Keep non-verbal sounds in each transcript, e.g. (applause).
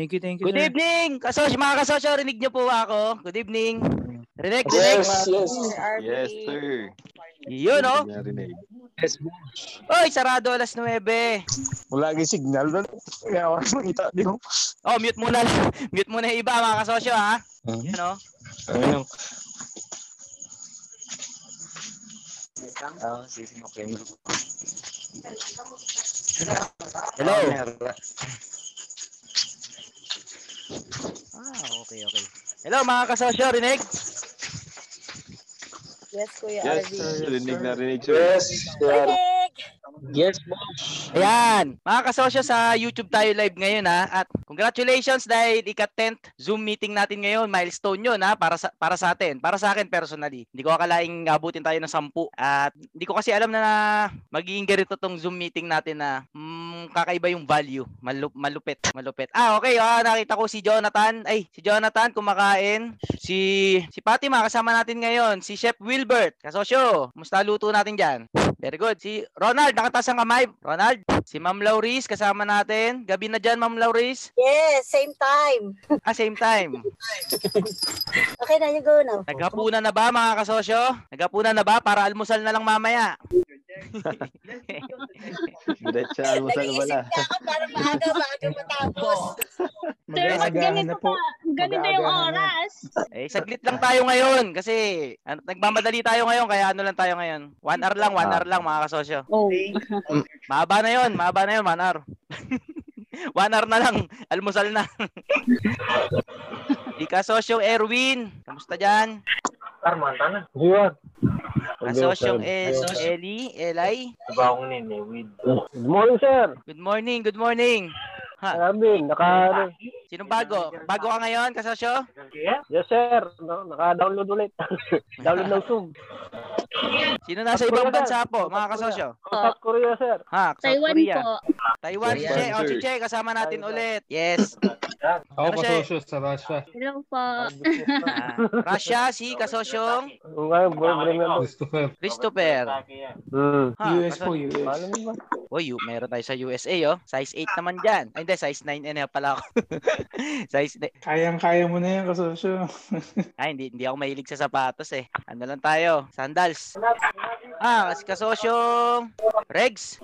Thank you, thank you. Good sir. evening! Kasosyo, mga kasosyo, rinig niyo po ako. Good evening. Rinig, rinig. Yes, yes. Yes, sir. Yun, oh. Narinig. Yes, Oy, sarado alas 9. wala kang signal doon. Kaya ako makita di. Oh, mute muna. (laughs) mute muna yung iba, mga kasosyo, ha? Yun, oh. Ayun. Ah, sige, okay. Hello. Ah, okay, okay. Hello, mga kasosyo, rinig. Yes, Kuya Yes, Arvin. sir. Rinig na rinig, sir. Yes, sir. Yes, boss. Ayan, mga kasosyo sa YouTube tayo live ngayon ha. At congratulations dahil ika-10th Zoom meeting natin ngayon. Milestone yun ha, para sa, para sa atin. Para sa akin personally. Hindi ko akalaing abutin tayo ng 10. At hindi ko kasi alam na, na magiging ganito tong Zoom meeting natin na mm, kakaiba yung value. Malup, malupit, malupit. Ah, okay. Ah, nakita ko si Jonathan. Ay, si Jonathan kumakain. Si si Fatima kasama natin ngayon. Si Chef Wilbert. Kasosyo, musta luto natin dyan? Very good. Si Ronald, nakataas ang kamay. Ronald. Si Ma'am Lauris, kasama natin. Gabi na dyan, Ma'am Lauris. Yes, same time. (laughs) Ah, same time. (laughs) Okay na, you go now. Naghapunan na ba, mga kasosyo? Naghapunan na ba para almusal na lang mamaya? Diretso almusal Nag-iisip wala. ka ako para maaga, maaga matapos. (laughs) Sir, ba't ganito pa? Ganito yung oras. eh, saglit lang tayo ngayon kasi ano, nagmamadali tayo ngayon kaya ano lang tayo ngayon. One hour lang, one hour lang mga kasosyo. Oh. Mahaba na yun, mahaba na yun, one hour. (laughs) one hour na lang, almusal na. (laughs) Di kasosyo Erwin, kamusta dyan? Diyan. Kasosyong El Eli, Eli. Good morning, sir. Good morning, good morning. Ha, Arvin, naka... sino bago? Bago ka ngayon, kasosyo? Yes, sir. No, naka-download ulit. (laughs) Download ng Zoom. Sino nasa ibang bansa po, mga kasosyo? South Korea, sir. Ha, South Taiwan Korea. po. Taiwan, si Che. Oh, si. Che, kasama natin ulit. Yes. Ako Ano kasosyo sa Russia. Hello po. Ah, Russia, si kasosyong. Christopher. Christopher. Ha, US po, US. Ba? Oh, you, meron tayo sa USA, oh. Size 8 naman dyan. Ay, hindi, size 9 and half pala ako. (laughs) size, ni- Kayang-kaya mo na yan kasosyo. (laughs) ay, hindi, hindi ako mahilig sa sapatos, eh. Ano lang tayo? Sandals. Ah, si kasosyong Regs.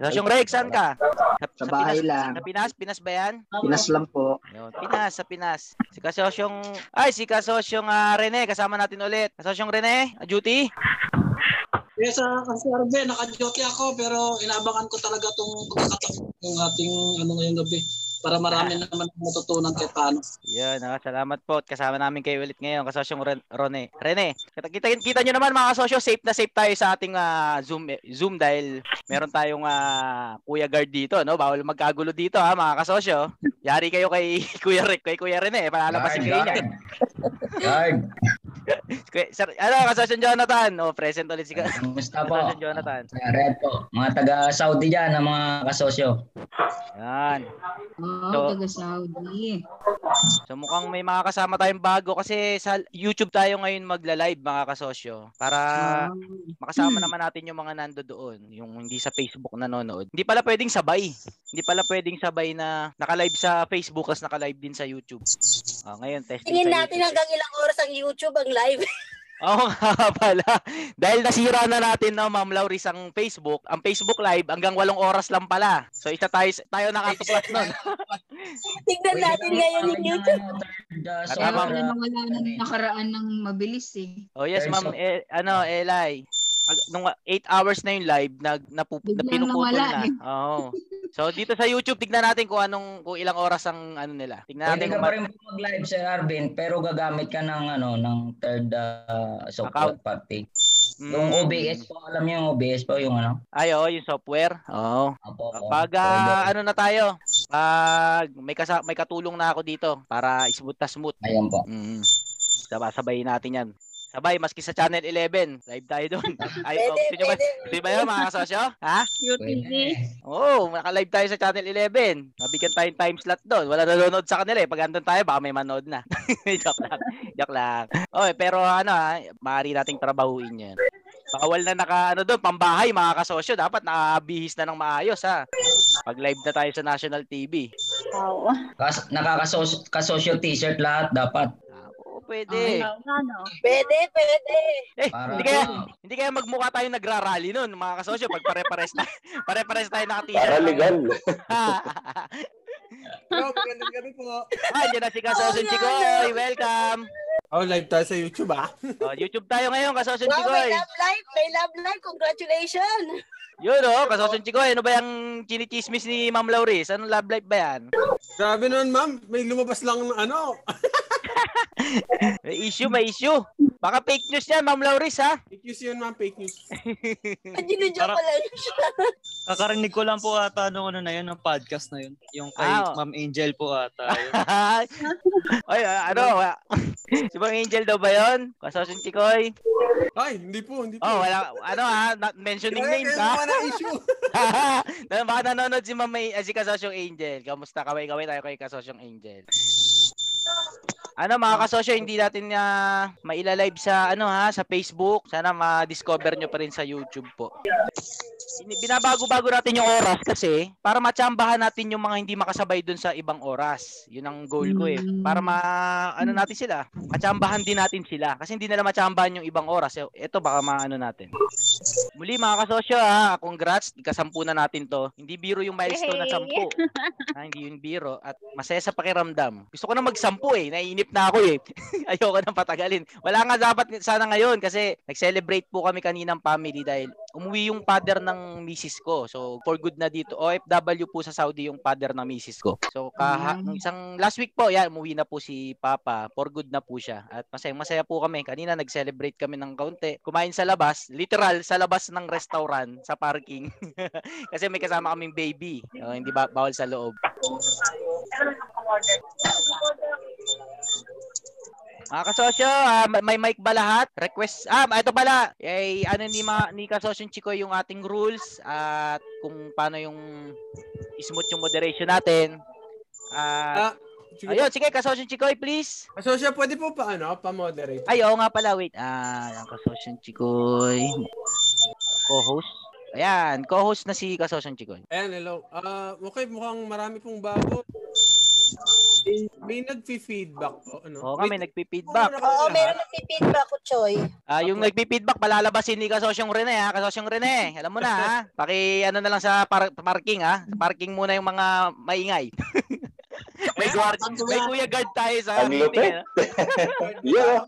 Kasosyong Regs, saan ka? Sa, Sa bahay Pinas, lang. Sa Pinas? Pinas ba yan? Pinas lang po. Yun, Pinas, sa Pinas. Si kasosyong, ay, si kasosyong ah, Rene, kasama natin ulit. Kasosyong Rene, duty? Yes, uh, kasi Arbe, naka-duty ako pero inaabangan ko talaga tong pagkakataon ng ating ano ngayong gabi para marami naman matutunan kahit paano. Yan, ah, salamat po. At Kasama namin kayo ulit ngayon, kasosyong Ren- Rene. Rene, kita, kita, kita nyo naman mga kasosyo, safe na safe tayo sa ating ah, Zoom eh, Zoom dahil meron tayong ah, Kuya Guard dito, no? Bawal magkagulo dito ha, mga kasosyo. Yari kayo kay (laughs) Kuya Rick, kay Kuya Rene, palalabasin kayo niya. Kuya- Sir, ano, kasosyong Jonathan? Oh, present ulit si ka- Kumusta po? kasosyong Jonathan. Red po. Mga taga Saudi dyan, ang mga kasosyo. Yan. Oh, So- taga Saudi. So mukhang may mga kasama tayong bago kasi sa YouTube tayo ngayon magla-live mga kasosyo para makasama naman natin yung mga nando doon, yung hindi sa Facebook nanonood. Hindi pala pwedeng sabay. Hindi pala pwedeng sabay na naka-live sa Facebook as naka-live din sa YouTube. Ah, ngayon testing Tingin natin YouTube. hanggang ilang oras ang YouTube ang live. (laughs) Oo nga pala. Dahil nasira na natin no, Ma'am Lauris ang Facebook, ang Facebook Live hanggang walong oras lang pala. So isa tayo tayo nakatuklas nun. Tingnan natin ngayon yung YouTube. At wala na nakaraan ng mabilis eh. Oh yes, Ma'am eh, ano, Eli. Nung 8 hours na yung live, nag napup, na pinuputol na. eh. Oo. So dito sa YouTube, tignan natin kung anong kung ilang oras ang ano nila. Tignan Pwede natin ka kung pa ma- rin mag-live, Sir Arvin, pero gagamit ka ng, ano, ng third uh, software Account. party. Mm. Yung OBS po, alam niyo yung OBS po, yung ano? Ay, oo, yung software. Oo. Apo, Pag ah, ano na tayo, Pag may, kasa- may katulong na ako dito para smooth na smooth. Ayan po. Mm. Sabay, sabayin natin yan. Sabay, maski sa Channel 11. Live tayo doon. (laughs) Ay, oh, Pwede, ba, pwede. gusto nyo ba yun, mga kasosyo? Ha? UTV. Oo, oh, naka-live tayo sa Channel 11. Mabigyan tayong time slot doon. Wala nanonood sa kanila eh. Pag andun tayo, baka may manood na. (laughs) Joke lang. Joke lang. Okay, pero ano ha, maaari nating trabahuin yan. Bawal na naka ano doon, pambahay mga kasosyo. Dapat nakabihis na ng maayos ha. Pag live na tayo sa national TV. Oo. Kas, nakaka-social t-shirt lahat dapat. Ah, Oo, pwede. Nga, no? Pwede, pwede. Eh, Para hindi kaya hindi kaya magmukha tayo nagrarally noon, mga kasosyo, pag pare-pares tayo, (laughs) pare-pares tayo naka-t-shirt. Para legal. (laughs) Bro, magandang gabi po. ah, dyan na si Kasosyo Chikoy. Welcome. Oh, live tayo sa YouTube ah. (laughs) Oh, YouTube tayo ngayon, Kasosyo Wow, may love life. May love life. Congratulations. Yun oh, Kasosyo Chikoy. Ano ba yung chinichismis ni Ma'am Lauris? Anong love life ba yan? Grabe nun, ma'am. May lumabas lang ng ano. May issue, may issue. Baka fake news yan, Ma'am Lauris ha? Fake news yun, ma'am. Fake news. Ginujoke ko lang siya. Kakarinig ko lang po ata nung ano na yun, ng podcast na yun. Yung kay Ah, oh. Ma'am Angel po ata. (laughs) Ay, ah, ano? ah, si Ma'am Angel daw ba yun? Kasosyo Chikoy? Ay, hindi po, hindi po. Oh, wala, ano ha? Not mentioning Kaya names ha? ang issue. Na (laughs) baka nanonood si Ma'am May- ah, si Kasosyong Angel. Kamusta? Kaway-kaway tayo kay Kasosyong Angel. Ano mga kasosyo, hindi natin na mailalive sa ano ha, sa Facebook. Sana ma-discover nyo pa rin sa YouTube po. Bin- Binabago-bago natin yung oras kasi para matsambahan natin yung mga hindi makasabay dun sa ibang oras. Yun ang goal ko eh. Para ma ano natin sila, matsambahan din natin sila kasi hindi nila matsambahan yung ibang oras. Eh, Ito baka maano natin. Muli mga kasosyo ha, congrats, ikasampu na natin to. Hindi biro yung milestone na Yay! sampu. (laughs) ha, hindi yung biro at masaya sa pakiramdam. Gusto ko na magsampu eh, naiinip na ako eh. (laughs) Ayoko nang patagalin. Wala nga dapat sana ngayon kasi nag-celebrate po kami kaninang family dahil umuwi yung father ng misis ko. So for good na dito. OFW po sa Saudi yung father ng misis ko. So kaha, nung isang last week po, yan, umuwi na po si Papa. For good na po siya. At masaya masaya po kami. Kanina nag-celebrate kami ng kaunti. Kumain sa labas, literal sa labas ng restaurant sa parking. (laughs) kasi may kasama kaming baby. Oh, hindi ba bawal sa loob. Mga kasosyo, ah, may- mic ba lahat? Request, ah, ito pala, eh, ano ni, ma, ni kasosyo Chico yung ating rules at kung paano yung smooth yung moderation natin. Ah, Ah, sige. ayun, sige, kasosyo Chico, please. Asosya, pwede po pa ano, pa-moderate. Ay, oo nga pala, wait. Ah, yung kasosyo Chico, co-host. Ayan, co-host na si kasosyo Chico. Ayan, hello. Ah, okay, mukhang marami pong bago. May, nagfi-feedback po. Ano? Oo may nagpi-feedback. Oo, meron nagpipidback ko, Choy. Ah, yung nagpi-feedback, palalabasin ni kasosyong Rene ha, kasosyong Rene. Alam mo na ha. Paki ano na lang sa par- parking ha. Parking muna yung mga maingay. (laughs) may guard, may kuya guard tayo sa Ang meeting. lupit. Ano? (laughs) (laughs) Yeah.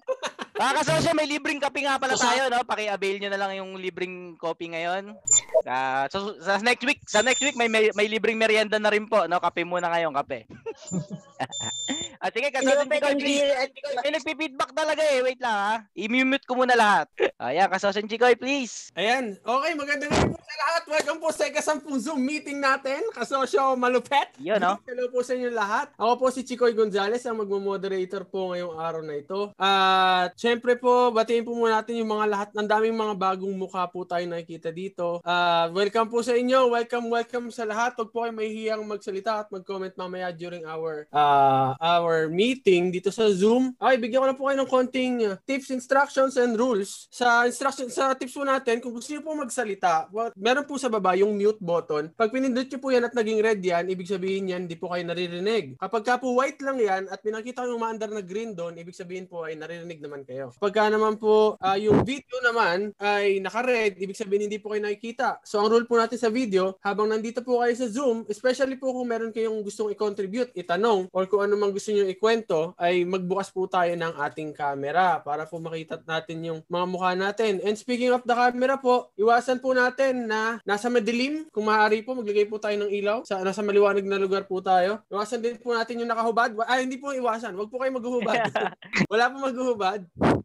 Mga kasosyo, may libreng kape nga pala tayo, no? Paki-avail nyo na lang yung libreng coffee ngayon. Ah, so, sa next week, sa next week may, may may libreng merienda na rin po, no? Kape muna ngayon, kape. (laughs) At sige, beer at May nagpi-feedback talaga eh. Wait lang ha. I-mute ko muna lahat. Ayan, kasosyo Chikoy, please. Ayan. Okay, magandang gabi po sa lahat. Welcome po sa ikasampung Zoom meeting natin. Kasosyo Malupet. Yun, no? Hello po sa inyo lahat. Ako po si Chicoy Gonzales, ang magmo-moderator po ngayong araw na ito. At syempre po, batiin po muna natin yung mga lahat. Ang daming mga bagong mukha po tayo nakikita dito. Ah, welcome po sa inyo. Welcome, welcome sa lahat. Huwag po kayo mahihiyang magsalita at mag-comment mamaya during our ah, our meeting dito sa Zoom. Okay, bigyan ko na po kayo ng konting ah, tips, instructions, and rules. Sa instruction sa tips po natin, kung gusto niyo po magsalita, wa- meron po sa baba yung mute button. Pag pinindot niyo po yan at naging red yan, ibig sabihin yan, di po kayo naririnig. Kapag ka po white lang yan at pinakita yung maandar na green doon, ibig sabihin po ay naririnig naman kayo. Pagka naman po ah, yung video naman ay naka-red, ibig sabihin hindi po kayo nakikita. So ang rule po natin sa video, habang nandito po kayo sa Zoom, especially po kung meron kayong gustong i-contribute, itanong, or kung ano mang gusto nyo ikwento, ay magbukas po tayo ng ating camera para po makita natin yung mga mukha natin. And speaking of the camera po, iwasan po natin na nasa madilim. Kung maaari po, maglagay po tayo ng ilaw. Sa, nasa maliwanag na lugar po tayo. Iwasan din po natin yung nakahubad. Ay, hindi po iwasan. Huwag po kayo maghuhubad. (laughs) Wala po maghuhubad.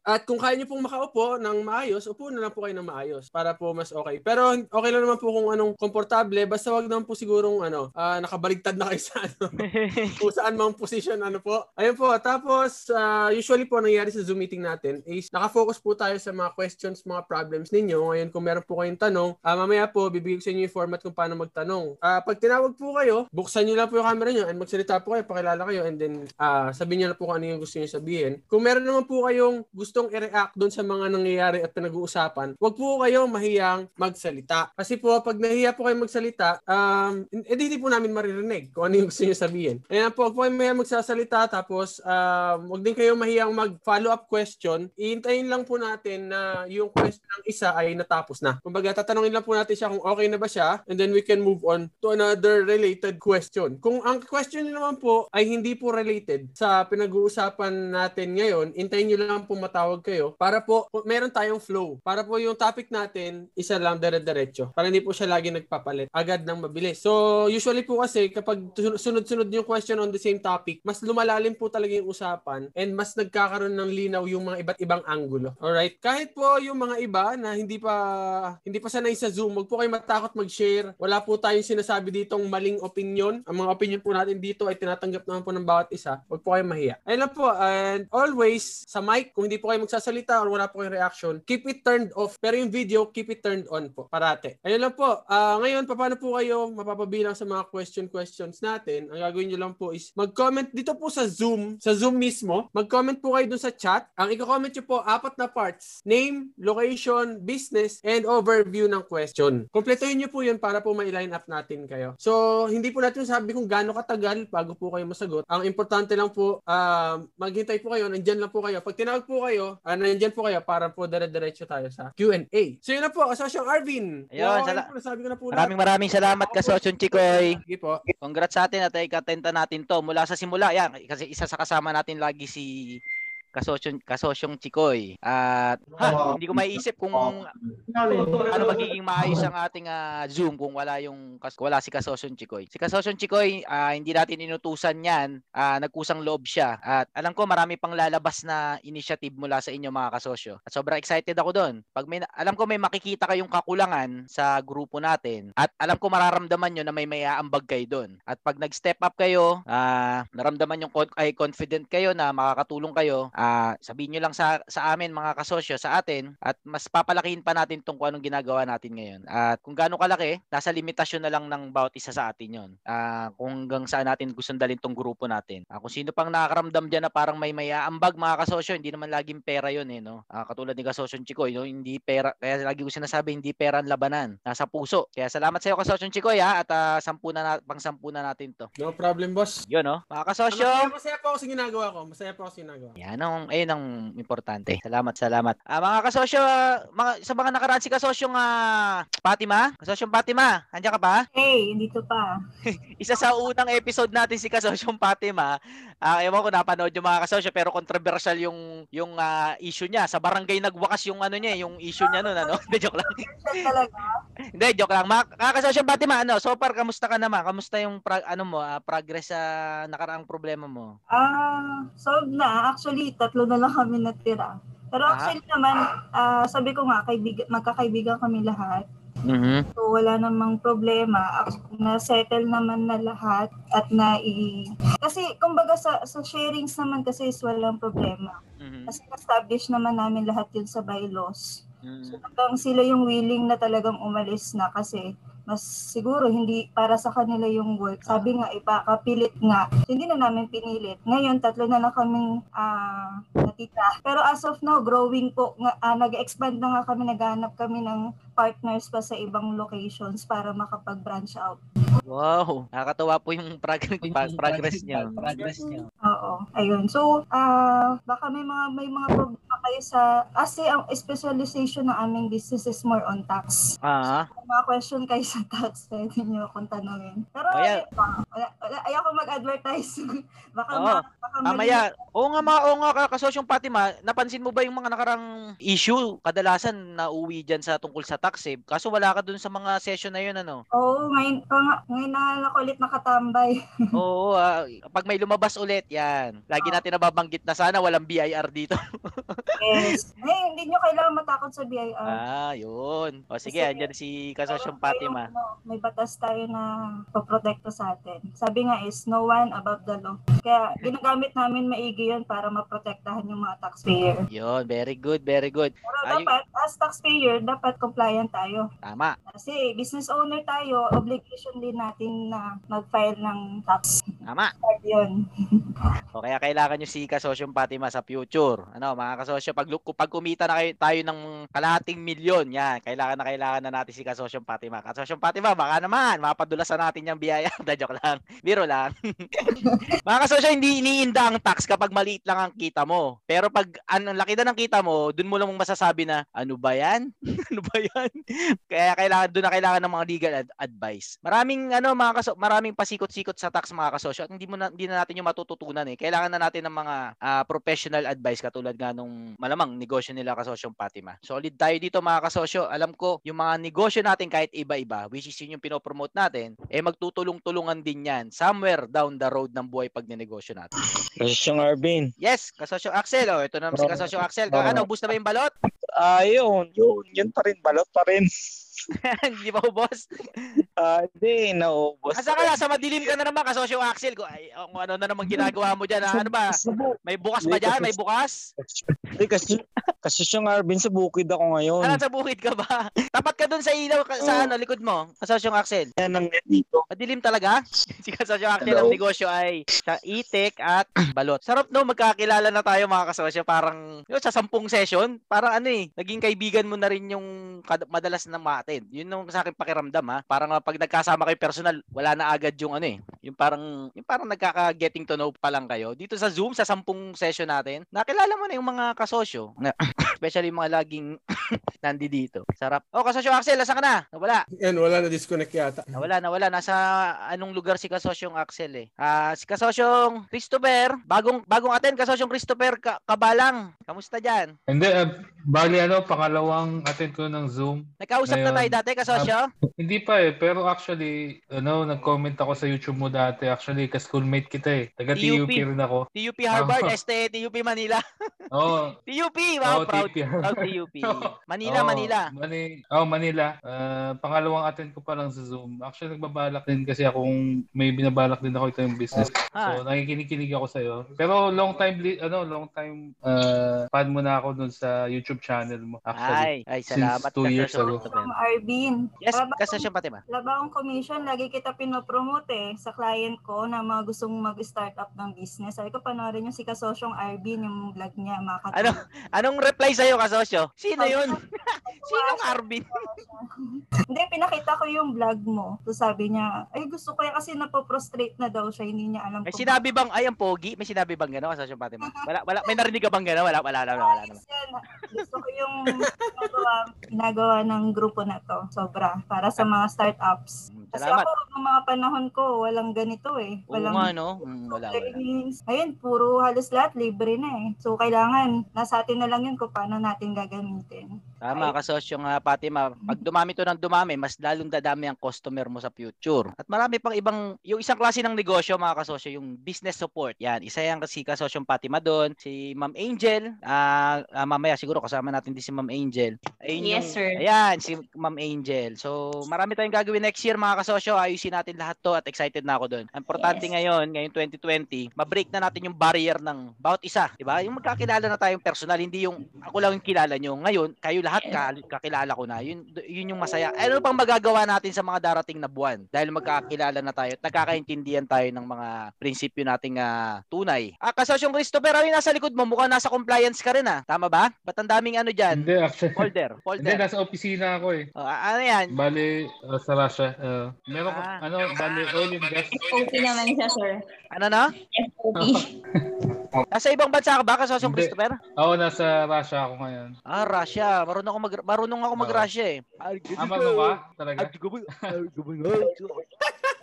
At kung kaya niyo pong makaupo ng maayos, upo na lang po kayo ng maayos para po mas okay. Pero okay lang naman po kung anong komportable, basta wag naman po sigurong ano, ah, nakabaligtad na kayo sa ano, (laughs) kung saan mang position ano po. Ayun po, tapos ah, usually po nangyayari sa Zoom meeting natin is nakafocus po tayo sa mga questions, mga problems ninyo. Ngayon kung meron po kayong tanong, ah, mamaya po bibigay ko sa inyo yung format kung paano magtanong. Ah, pag tinawag po kayo, buksan niyo lang po yung camera niyo and magsalita po kayo, pakilala kayo and then ah, sabihin niyo na po kung ano yung gusto niyo sabihin. Kung meron naman po kayong gustong i-react doon sa mga nangyayari at pinag-uusapan, wag po kayo mahiyang magsalita. Kasi po pag nahiya po kayo magsalita, um, edi hindi po namin maririnig kung ano yung gusto niyo sabihin. Ayan po, wag po kayo mahiyang magsasalita tapos um, wag din kayo mahiyang mag-follow-up question. Ihintayin lang po natin na yung question ng isa ay natapos na. Kumbaga, tatanungin lang po natin siya kung okay na ba siya and then we can move on to another related question. Kung ang question naman po ay hindi po related sa pinag-uusapan natin ngayon, hintayin niyo lang po matawag kayo para po meron tayong flow. Para po yung topic natin, isa lang dire-diretso. Para hindi po siya lagi nagpapalit agad ng mabilis. So, usually po kasi kapag sun- sunod-sunod yung question on the same topic, mas lumalalim po talaga yung usapan and mas nagkakaroon ng linaw yung mga iba't ibang anggulo. Alright? Kahit po yung mga iba na hindi pa hindi pa sanay sa Zoom, wag po kayo matakot mag-share. Wala po tayong sinasabi ditong maling opinion. Ang mga opinion po natin dito ay tinatanggap naman po ng bawat isa. Wag po kayo mahiya. Ayun lang po. And always, sa mic, kung hindi po kayo magsasalita or wala po kayong reaction, keep it turned off. Pero yung video, keep it turned on po. Parate. Ayun lang po. Ah, ngayon, paano po kayo mapapabilang sa mga question questions natin? Ang gagawin nyo lang po is mag-comment dito po sa Zoom, sa Zoom mismo. Mag-comment po kayo dun sa chat. Ang i-comment nyo po, apat na parts. Name, location, business, and overview ng question. Kompletuhin nyo po yun para po ma-line up natin kayo. So, hindi po natin sabi kung gaano katagal bago po kayo masagot. Ang importante lang po, ah, maghintay po kayo, nandyan lang po kayo. Pag tinawag po kayo, ah, nandyan po kayo para po dire-diretso tayo sa Q&A. So, yun na po, Kasosyong Arvin. Ayun, Wow, sala- po, nasabi ko na po Maraming maraming salamat Kasosyong Chikoy. Sige po. Congrats sa atin at ikatenta natin to mula sa simula. Yan, kasi isa sa kasama natin lagi si kasosyong, kasosyong Chikoy. At ha, hindi ko maiisip kung ano magiging maayos ang ating ah, Zoom kung wala yung kas- wala si kasosyong Chikoy. Si kasosyong Chikoy, ah, hindi natin inutusan yan. Ah, nagkusang loob siya. At alam ko marami pang lalabas na initiative mula sa inyo mga kasosyo. At sobrang excited ako doon. Pag may, alam ko may makikita kayong kakulangan sa grupo natin at alam ko mararamdaman nyo na may may aambag kayo doon. At pag nag-step up kayo, ah, naramdaman yung ay confident kayo na makakatulong kayo, ah, sabihin nyo lang sa, sa amin mga kasosyo, sa atin, at mas papalakihin pa natin tong kung anong ginagawa natin ngayon. At kung gaano kalaki, nasa limitasyon na lang ng bawat isa sa atin yon. Ah, kung hanggang saan natin gustong dalhin tong grupo natin. Ah, kung sino pang nakakaramdam dyan na parang may may aambag mga kasosyo, hindi naman laging pera yon eh, no? Ah, katulad ni kasosyo Chikoy, no? hindi pera, kaya lagi ko sinasabi, hindi pera ang labanan, nasa puso. Kaya salamat sa iyo kasosyo Chikoy ha, at ah, sampu na, na pang sampu na natin to. No problem, boss. Yun, no? Mga kasosyo, Masaya, masaya po ako sa ginagawa ko. Masaya po ako sa ginagawa. yan ang, ayun ang importante. Salamat, salamat. Ah, mga kasosyo, mga, sa mga nakaraan si kasosyong ah, Fatima, kasosyong Fatima, andiyan ka pa? Hey, dito pa. Isa sa unang episode natin si kasosyong Fatima, ah, ewan ko napanood yung mga kasosyo, pero controversial yung, yung ah, issue niya. Sa barangay nagwakas yung ano niya, yung issue niya nun, ano? (laughs) Hindi, joke lang. Hindi, joke lang. Mga kasosyong Fatima, ano, so far, kamusta ka naman? Kamusta yung, pra- ano mo, ah, progress sa nakaraang problema mo? Ah, solved na. Actually, tatlo na lang kami natira. Pero Ah. actually naman, ah, sabi ko nga, kaibigan, magkakaibigan kami lahat. Mhm. So, wala namang problema. Na-settle naman na lahat at na i... Kasi, kumbaga sa, sa sharings naman kasi is walang problema. Mhm. Kasi establish naman namin lahat yun sa bylaws. Mhm. So, hanggang sila yung willing na talagang umalis na kasi mas siguro hindi para sa kanila yung work. Sabi nga, ipakapilit nga. So, hindi na namin pinilit. Ngayon, tatlo na lang kaming ah, natita. Pero as of now, growing po. Nga, ah, nag-expand na nga kami, naghahanap kami ng partners pa sa ibang locations para makapag-branch out. Wow, nakakatawa po yung prog- pa- progress niyo. Progress niyo. Oo, ayun. So, ah baka may mga may mga problema kayo sa kasi ang specialization ng aming business is more on tax. Ah, Kung mga question kayo sa tax, pwede nyo akong tanongin. Pero Oh, yeah. wala, wala, ayoko mag-advertise. (laughs) baka, Oo. ma, baka mamaya. Oo nga, mga, oo nga, ka- kasosyong Fatima, napansin mo ba yung mga nakarang issue? Kadalasan nauwi dyan sa tungkol sa tax eh. Kaso wala ka dun sa mga session na yun, ano? Oo, ngayon, nga- ngayon na ako ulit nakatambay. (laughs) Oo, ah, pag may lumabas ulit, yan. Lagi natin nababanggit na sana walang BIR dito. (laughs) Yes. Eh, hindi nyo kailangan matakot sa BIR. Ah, yun. O sige, Kasi- andyan si Kasosyong Meron Fatima. ano, may batas tayo na poprotekto sa atin. Sabi nga is, no one above the law. Kaya ginagamit namin maigi yun para maprotektahan yung mga taxpayer. Yun, very good, very good. Pero Ay- dapat, as taxpayer, dapat compliant tayo. Tama. Kasi business owner tayo, obligation din natin na mag-file ng tax. Tama. Yun. (laughs) O kaya kailangan nyo si Kasosyong Fatima sa future. Ano, mga kasosyo, pag, lu- pag kumita na kayo, tayo ng kalahating milyon, yan, kailangan na kailangan na natin si Kasosyong Fatima. Kasosyong Fatima, baka naman, mapadulasan natin yung biyaya. (laughs) Da, joke lang. Biro lang. (laughs) mga kasosyo, hindi iniinda ang tax kapag maliit lang ang kita mo. Pero pag an, ang laki na ng kita mo, dun mo lang masasabi na, ano ba yan? (laughs) ano ba yan? Kaya kailangan, doon na kailangan ng mga legal ad- advice. Maraming, ano, mga kaso, maraming pasikot-sikot sa tax mga kasosyo at hindi, mo na, hindi na natin yung matututunan eh. Kailangan na natin ng mga ah, professional advice katulad nga nung malamang negosyo nila kasosyong Fatima. Solid tayo dito mga kasosyo. Alam ko, yung mga negosyo natin kahit iba-iba, which is yun yung pinopromote natin, eh magtutulong-tulungan din yan somewhere down the road ng buhay pag ninegosyo natin. Kasosyong Arvin. Yes, kasosyo Axel. Oh, ito na si kasosyo Axel. Ka, ano, boost na ba yung balot? Ah, yun. Yun. Yun pa rin. Balot pa rin. (laughs) Hindi ba ubos? Ah, hindi. Naubos. Asa ka na? Sa madilim ka na naman, kasosyo Axel. Kung, ay, kung ano na naman ginagawa mo dyan. ah, Ano ba? May bukas ba dyan? May bukas? Hindi, kasi, kasosyong Arvin, sa bukid ako ngayon. Ano, sa bukid ka ba? Tapat ka dun sa ilaw, ka- sa ano, likod mo. Kasosyong Axel. Yan ang dito. Madilim talaga? (laughs) si Kasosyo Axel, ang negosyo ay sa itik at balot. Sarap no, magkakilala na tayo mga kasosyo. Parang, yun, sa sampung session, parang ano eh, naging kaibigan mo na rin yung kad- madalas na ma-attend. Yun yung sa akin pakiramdam ha. Parang ah, pag nagkasama kayo personal, wala na agad yung ano eh. Yung parang, yung parang nagkaka-getting to know pa lang kayo. Dito sa Zoom, sa sampung session natin, nakilala mo na yung mga kasosyo. Na, (coughs) especially yung mga laging (coughs) nandi dito. Sarap. Oh, kasosyo Axel, nasa ka na? Nawala. Yan, wala na disconnect yata. Nawala, nawala. Nasa anong lugar si Kasosyong Axel eh. Ah, si Kasosyong Christopher, bagong bagong attend Kasosyong Christopher Ka- Kabalang. Kamusta diyan? Hindi, uh, bali ano, pangalawang attend ko ng Zoom. Nagkausap na tayo dati Kasosyo? Hindi pa eh, pero actually, ano, nag-comment ako sa YouTube mo dati. Actually, ka-schoolmate kita eh. Taga TUP. TUP rin ako. TUP Harvard, Oh. este TUP Manila. (laughs) Oo. TUP, wow, Oo, proud. TUP. Proud TUP. (laughs) Manila, Oo, Manila. Mani oh, Manila. Ah, pangalawang attend ko pa lang sa Zoom. Actually, nagbabalak din kasi akong may binabalak din ako ito yung business. Ah. So, nakikinig-kinig ako sa iyo. Pero long time li- ano, long time uh, fan mo na ako dun sa YouTube channel mo. Ay, Actually, ay, salamat since two years ago. Arvin. Yes, Labang- Kasosyong Fatima. Labang commission, lagi kita pinopromote eh sa client ko na mga gustong mag-start up ng business. Sabi ko, panoorin yung si Kasosyong Arvin, yung vlog niya, makakatulong. Ano? Anong reply sa'yo, Kasosyo? Sino yun? (laughs) (laughs) Sinong Arvin? (laughs) Hindi, pinakita ko yung vlog mo. So sabi niya, ay gusto ko yan kasi napoprostrate na daw siya, hindi niya alam May sinabi bang, ay, ang pogi? May sinabi bang gano'n, Kasosyong Fatima? Wala, wala, may narinig ka bang gano'n? Wala, wala, wala, wala, wala yan. Gusto ko yung ginagawa, ginagawa ng grupo na to. Sobra. Para sa mga startups. Mm, Kasi Salamat. ako, ng mga panahon ko, walang ganito eh. Oo Walang nga, no? Mm, wala, wala. trainings. Ayun, puro halos lahat libre na eh. So, kailangan, nasa atin na lang yun kung paano natin gagamitin. Tama, kasosyo nga, Fatima. Pag dumami to ng dumami, mas lalong dadami ang customer mo sa future. At marami pang ibang, yung isang klase ng negosyo, mga kasosyo, yung business support. Yan, isa yan kasi kasosyong Fatima doon. Si Ma'am Angel, ah ah, mamaya siguro kasama natin din si Ma'am Angel. Ayun Yes, yung- sir. Ayan, si Ma'am Angel. So, marami tayong gagawin next year, mga kasosyo. Ayusin natin lahat to at excited na ako doon. Ang importante Yes. ngayon, ngayon 2020, ma-break na natin yung barrier ng bawat isa. Diba? Yung magkakilala na tayong personal, hindi yung ako lang yung kilala nyo. Ngayon, kayo lahat ka- kakilala ko na. Yun, yun yung masaya. Ano pang magagawa natin sa mga darating na buwan? Dahil magkakilala na tayo at nagkakaintindihan tayo ng mga prinsipyo nating ah, tunay. Ah, kasosyong Christopher, ano yung nasa likod mo? Mukhang nasa compliance ka rin ah. Tama ba? Ba't ang daming ano dyan? Hindi, actually. Folder. Hindi, Folder. nasa opisina ako eh. Oh, ano yan? Bali, uh, sa Russia. Uh, meron ko, Ah. ano, bali, oil and gas. SOP naman siya, sir. Ano na? (laughs) SOP. Nasa ibang bansa ka ba, kasosyong Hindi. Christopher? Oo, nasa Russia ako ngayon. Ah, Russia. Marunong ako mag marunong ako mag-Russia eh. Ah, marunong ka? Talaga?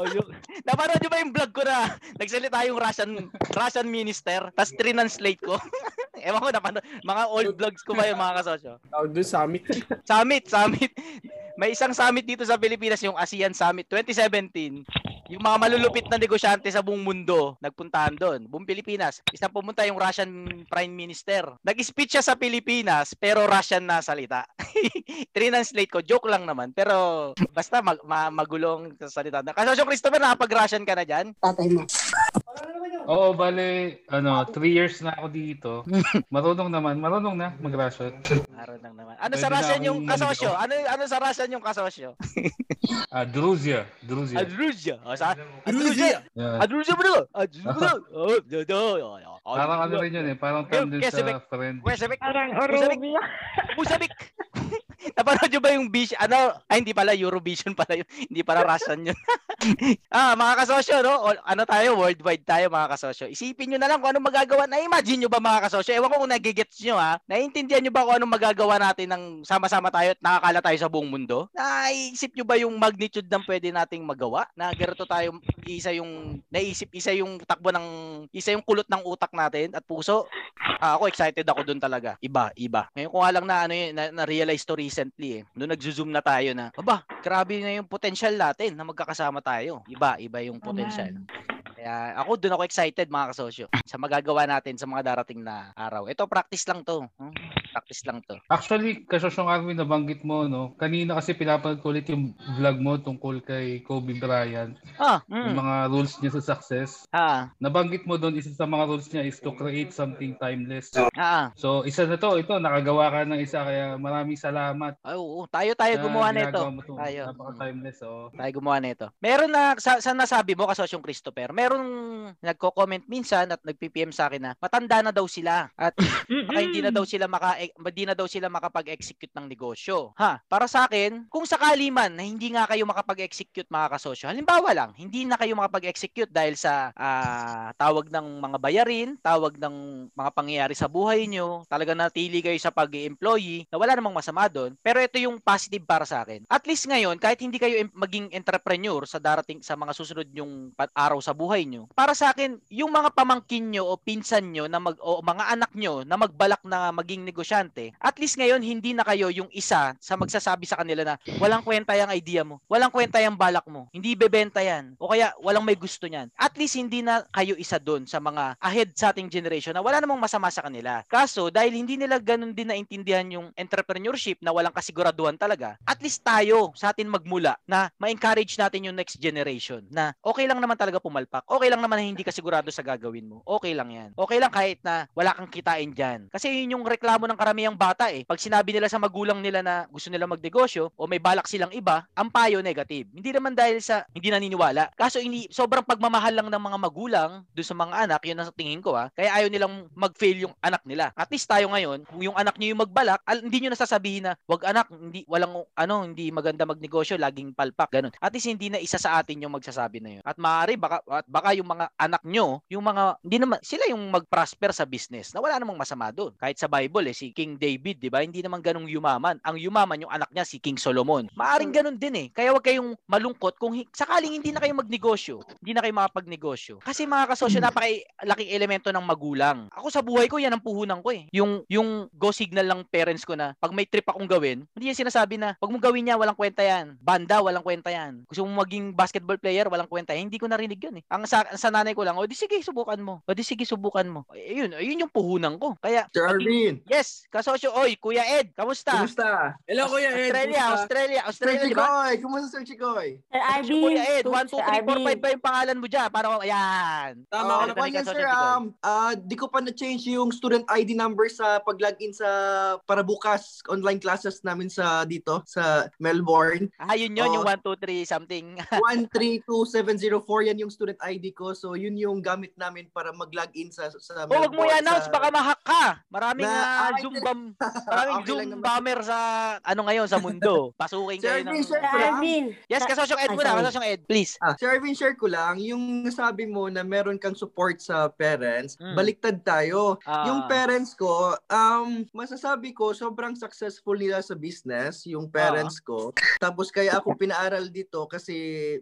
Ayun. Napanood nyo ba yung vlog ko na nagsalita yung Russian Russian minister tapos translate ko? (laughs) Ewan ko napanood. Mga old vlogs ko ba yung mga kasosyo? Tawag doon, summit. Summit, summit. May isang summit dito sa Pilipinas yung ASEAN Summit 2017. Yung mga malulupit na negosyante sa buong mundo, nagpuntahan doon. Buong Pilipinas. Isang pumunta yung Russian Prime Minister. Nag-speech siya sa Pilipinas, pero Russian na salita. (laughs) Translate ko, joke lang naman. Pero basta mag, ma- magulong sa salita. Kasosyo Christopher, nakapag-Russian ka na dyan? Tatay mo. Oo, bale, ano, three years na ako dito. (laughs) Marunong naman, marunong na mag-Russian. Marunong naman. Ano Pwede sa Russian yung kasosyo? Ano, ano sa Russian yung kasosyo? (laughs) Ah, Druzia. Druzia. Adruzia. O sa? Adruzia. Yeah. Adruzia bro. Adruzia. Oh, do, do. Parang ano rin yun eh, parang din Kesebek. sa friend. Wesebek. Parang Musabik. Orobia. Musabik. (laughs) (laughs) Napanood nyo ba yung Vision? Ano? Ay, hindi pala. Eurovision pala yun. Hindi pala Russian yun. (laughs) ah, mga kasosyo, no? Ano tayo? Worldwide tayo, mga kasosyo. Isipin nyo na lang kung anong magagawa. Na-imagine nyo ba, mga kasosyo? Ewan ko kung nagigets nyo, ha? Naiintindihan nyo ba kung anong magagawa natin ng sama-sama tayo at nakakala tayo sa buong mundo? Naisip nyo ba yung magnitude ng pwede nating magawa? Na ganito tayo, isa yung, naisip, isa yung takbo ng, isa yung kulot ng utak natin at puso. Ah, ako excited ako doon talaga. Iba, iba. Ngayon ko lang na ano na, na-realize to eh. Noong nagzo-zoom na tayo na, aba, grabe na yung potential natin na magkakasama tayo. Iba, iba yung potential. Kaya ako doon ako excited mga kasosyo sa magagawa natin sa mga darating na araw. Ito practice lang to. Hmm? Practice lang to. Actually, kasosyong Arvin, nabanggit mo, no? Kanina kasi pinapanood ko ulit yung vlog mo tungkol kay Kobe Bryant. Ah, Yung mm. mga rules niya sa success. Ah, Nabanggit mo doon, isa sa mga rules niya is to create something timeless. ah. So, isa na to. Ito, nakagawa ka ng isa. Kaya maraming salamat. Ay, oo, tayo tayo gumawa nito. ginagawa mo to. Tayo. Napaka-timeless, oh. Tayo gumawa nito. Meron na sa, sa nasabi mo kasosyong Christopher, meron nagko-comment minsan at nagpi-PM sa akin na matanda na daw sila at baka hindi na daw sila maka hindi na daw sila makapag-execute ng negosyo. Ha, para sa akin, kung sakali man na hindi nga kayo makapag-execute mga kasosyo, halimbawa lang, hindi na kayo makapag-execute dahil sa ah, tawag ng mga bayarin, tawag ng mga pangyayari sa buhay nyo, talaga natili kayo sa pag-employee, na wala namang masama doon. Pero ito yung positive para sa akin. At least ngayon, kahit hindi kayo maging entrepreneur sa darating sa mga susunod yung araw sa buhay nyo, para sa akin, yung mga pamangkin nyo o pinsan nyo na mag, o mga anak nyo na magbalak na maging negosyante, at least ngayon, hindi na kayo yung isa sa magsasabi sa kanila na walang kwenta yung idea mo, walang kwenta yung balak mo, hindi bebenta yan, o kaya walang may gusto niyan. At least hindi na kayo isa doon sa mga ahead sa ating generation na wala namang masama sa kanila. Kaso, dahil hindi nila ganun din naintindihan yung entrepreneurship na walang kasiguraduhan talaga, at least tayo sa atin magmula na ma-encourage natin yung next generation na okay lang naman talaga pumalpak. Okay lang naman na hindi ka sigurado sa gagawin mo. Okay lang yan. Okay lang kahit na wala kang kitain dyan. Kasi yun yung reklamo ng karamihang bata eh. Pag sinabi nila sa magulang nila na gusto nila magnegosyo o may balak silang iba, ang payo negative. Hindi naman dahil sa hindi naniniwala. Kaso ini sobrang pagmamahal lang ng mga magulang doon sa mga anak, yun ang tingin ko ah. Kaya ayaw nilang mag-fail yung anak nila. At least tayo ngayon, kung yung anak niyo yung magbalak, al- hindi niyo nasasabihin na, wag anak, hindi walang ano, hindi maganda magnegosyo, laging palpak, ganun. At least hindi na isa sa atin yung magsasabi na yun. At maaari baka at baka yung mga anak nyo, yung mga hindi naman sila yung mag-prosper sa business na wala namang masama doon. Kahit sa Bible eh si King David, 'di ba? Hindi naman ganung yumaman. Ang yumaman yung anak niya si King Solomon. Maaring ganun din eh. Kaya wag kayong malungkot kung sakaling hindi na kayo magnegosyo. Hindi na kayo makapagnegosyo. Kasi mga kasosyo, napaka-laking elemento ng magulang. Ako sa buhay ko, yan ang puhunan ko eh. Yung, yung go signal ng parents ko na pag may trip akong gawin, hindi yan sinasabi na pag mo gawin niya, walang kwenta yan. Banda, walang kwenta yan. Gusto mo maging basketball player, walang kwenta. Hindi ko narinig yun eh. Ang sa, sa nanay ko lang, o di sige, subukan mo. O di sige, subukan mo. Ayun, ayun yung puhunan ko. Kaya, Sir Arvin. yes, kasosyo, oy, Kuya Ed, kamusta? Kumusta? Hello, Kuya Ed. Australia, Kumusta? Australia, Sir Australia, di ba? Chikoy. Kumusta, Sir Chikoy? Sir Arvin. Kuya Ed, 1, 2, Sir 3, 4, 5 Arvin. ba yung pangalan mo dyan? Para, ayan. Tama ka na pa Ito yan, sir? Um, ah, di ko pa na-change yung student ID number sa pag-login sa para bukas online classes namin sa dito sa Melbourne. Ah, yun yun, yung 1, 2, 3 something. (laughs) 132704 yan yung student ID ko. So yun yung gamit namin para mag-login sa sa Oh, wag mo i-announce, sa- baka ma-hack ka. Maraming Na- ah, ah, Zoom bam, (laughs) maraming Okay Zoom bomber sa ano ngayon sa mundo. (laughs) Pasukin Sir kayo ng Arvin, sir, Sir Arvin. Yes, kasosyong Ed Ay, muna, kasosyong Ed, please. Ah, Sir Arvin, share ko lang, yung nasabi mo na meron kang support sa parents, Mm. baliktad tayo. Ah. Yung parents ko, um, masasabi ko, sobrang successful nila sa business, yung parents ko. Tapos kaya ako pinaaral dito kasi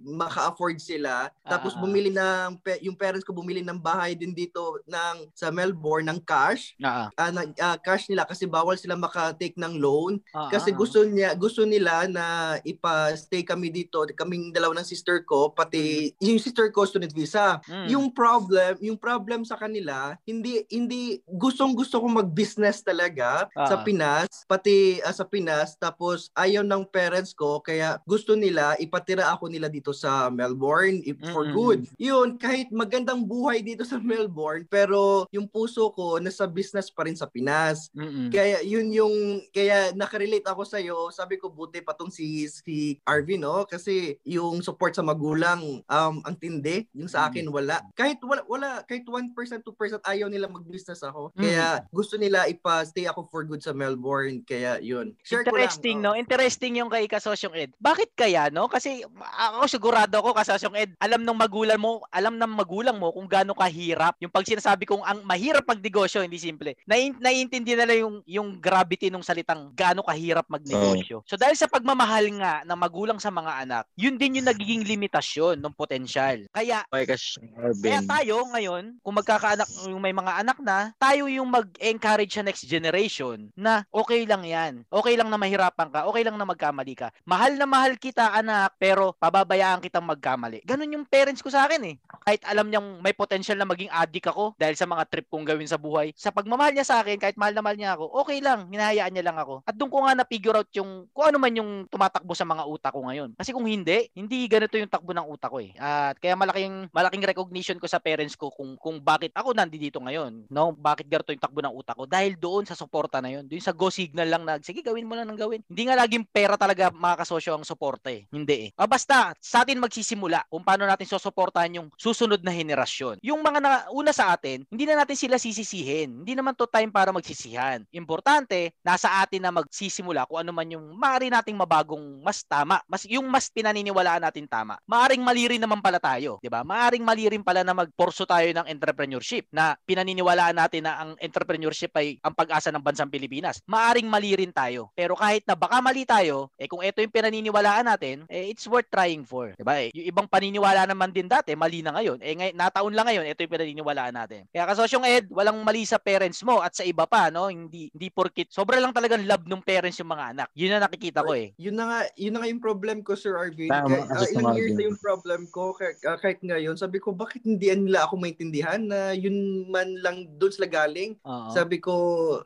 maka-afford sila. Tapos Ah. bumili na ng yung parents ko bumili ng bahay din dito ng sa Melbourne ng cash. Ah, Ah, na- ah, cash nila kasi bawal sila maka-take ng loan ah, kasi gusto niya gusto nila na ipa-stay kami dito kaming dalawa ng sister ko pati yung sister ko student visa Mm. yung problem yung problem sa kanila hindi hindi gustong gusto kong mag-business talaga Ah. sa Pinas pati ah, sa Pinas tapos ayaw ng parents ko kaya gusto nila ipatira ako nila dito sa Melbourne if- for Mm-mm. good yun kahit magandang buhay dito sa Melbourne pero yung puso ko nasa business pa rin sa Pinas Mm-mm. kaya yun yung kaya nakarelate ako sa iyo. Sabi ko buti pa tong si si Arvin no kasi yung support sa magulang um ang tindi, yung sa akin wala. Kahit wala wala kahit 1% 2% ayaw nila mag-business ako. Kaya gusto nila ipa-stay ako for good sa Melbourne. Kaya yun. Share ko lang. Interesting, oh. no? Interesting yung kay Kasosyong Ed. Bakit kaya, no? Kasi ako sigurado ako, Kasosyong Ed, alam ng magulang mo, alam ng magulang mo kung gaano kahirap. Yung pag sinasabi kong ang mahirap magnegosyo, hindi simple. Nai- naiintindihan nila yung, yung gravity ng salitang gaano kahirap magnegosyo. So dahil sa pagmamahal nga ng magulang sa mga anak, yun din yung nagiging limitasyon ng potensyal. Kaya Okay, kasi kaya tayo ngayon, kung magkakaanak, yung may mga anak na, tayo yung mag-encourage sa next generation na okay lang yan. Okay lang na mahirapan ka. Okay lang na magkamali ka. Mahal na mahal kita, anak, pero pababayaan kitang magkamali. Ganun yung parents ko sa akin eh. Kahit alam niyang may potential na maging addict ako dahil sa mga trip kong gawin sa buhay. Sa pagmamahal niya sa akin, kahit mahal na mahal niya ako, okay lang. Hinahayaan niya lang ako. At doon ko nga na-figure out yung kung ano man yung tumatakbo sa mga utak ko ngayon. Kasi kung hindi, hindi ganito yung takbo ng utak ko eh. At kaya malaking malaking recognition ko sa parents ko kung kung bakit ako nandito ngayon. No, bakit ganito yung takbo ng utak ko dahil doon sa suporta na yun. Doon sa go signal lang na sige gawin mo lang ng gawin. Hindi nga laging pera talaga mga kasosyo ang suporta eh. Hindi eh. Ah, basta sa atin magsisimula kung paano natin susuportahan yung susunod na henerasyon. Yung mga na, una sa atin, hindi na natin sila sisisihin. Hindi naman to time para magsisihan. Importante, nasa atin na magsisimula kung ano man yung maaari nating mabagong mas tama. Mas yung mas pinaniniwalaan natin tama. Maaring mali rin naman pala tayo, 'di ba? Maaring mali rin pala na magporso tayo ng entrepreneurship na pinaniniwalaan natin na ang entrepreneurship ay ang pag-asa ng bansang Pilipinas. Maaring mali rin tayo. Pero kahit na baka mali tayo, eh kung ito yung pinaniniwalaan natin, eh it's worth trying for, 'di ba? Eh, yung ibang paniniwala naman din dati, mali na ngayon. Eh ngay nataon lang ngayon, ito yung pinaniniwalaan natin. Kaya kasosyong Ed, walang mali sa parents mo at sa iba pa, no? Hindi hindi porkit sobra lang talagang love ng parents yung mga anak. Yun na nakikita ko eh. Yun na nga, yun na nga yung problem ko, Sir Arvin. Tama, ah, sa ilang years na yung problem ko, kahit, ah, kahit ngayon, sabi ko, bakit hindi nila ako maintindihan na yun man lang doon sila galing? Oo. Sabi ko,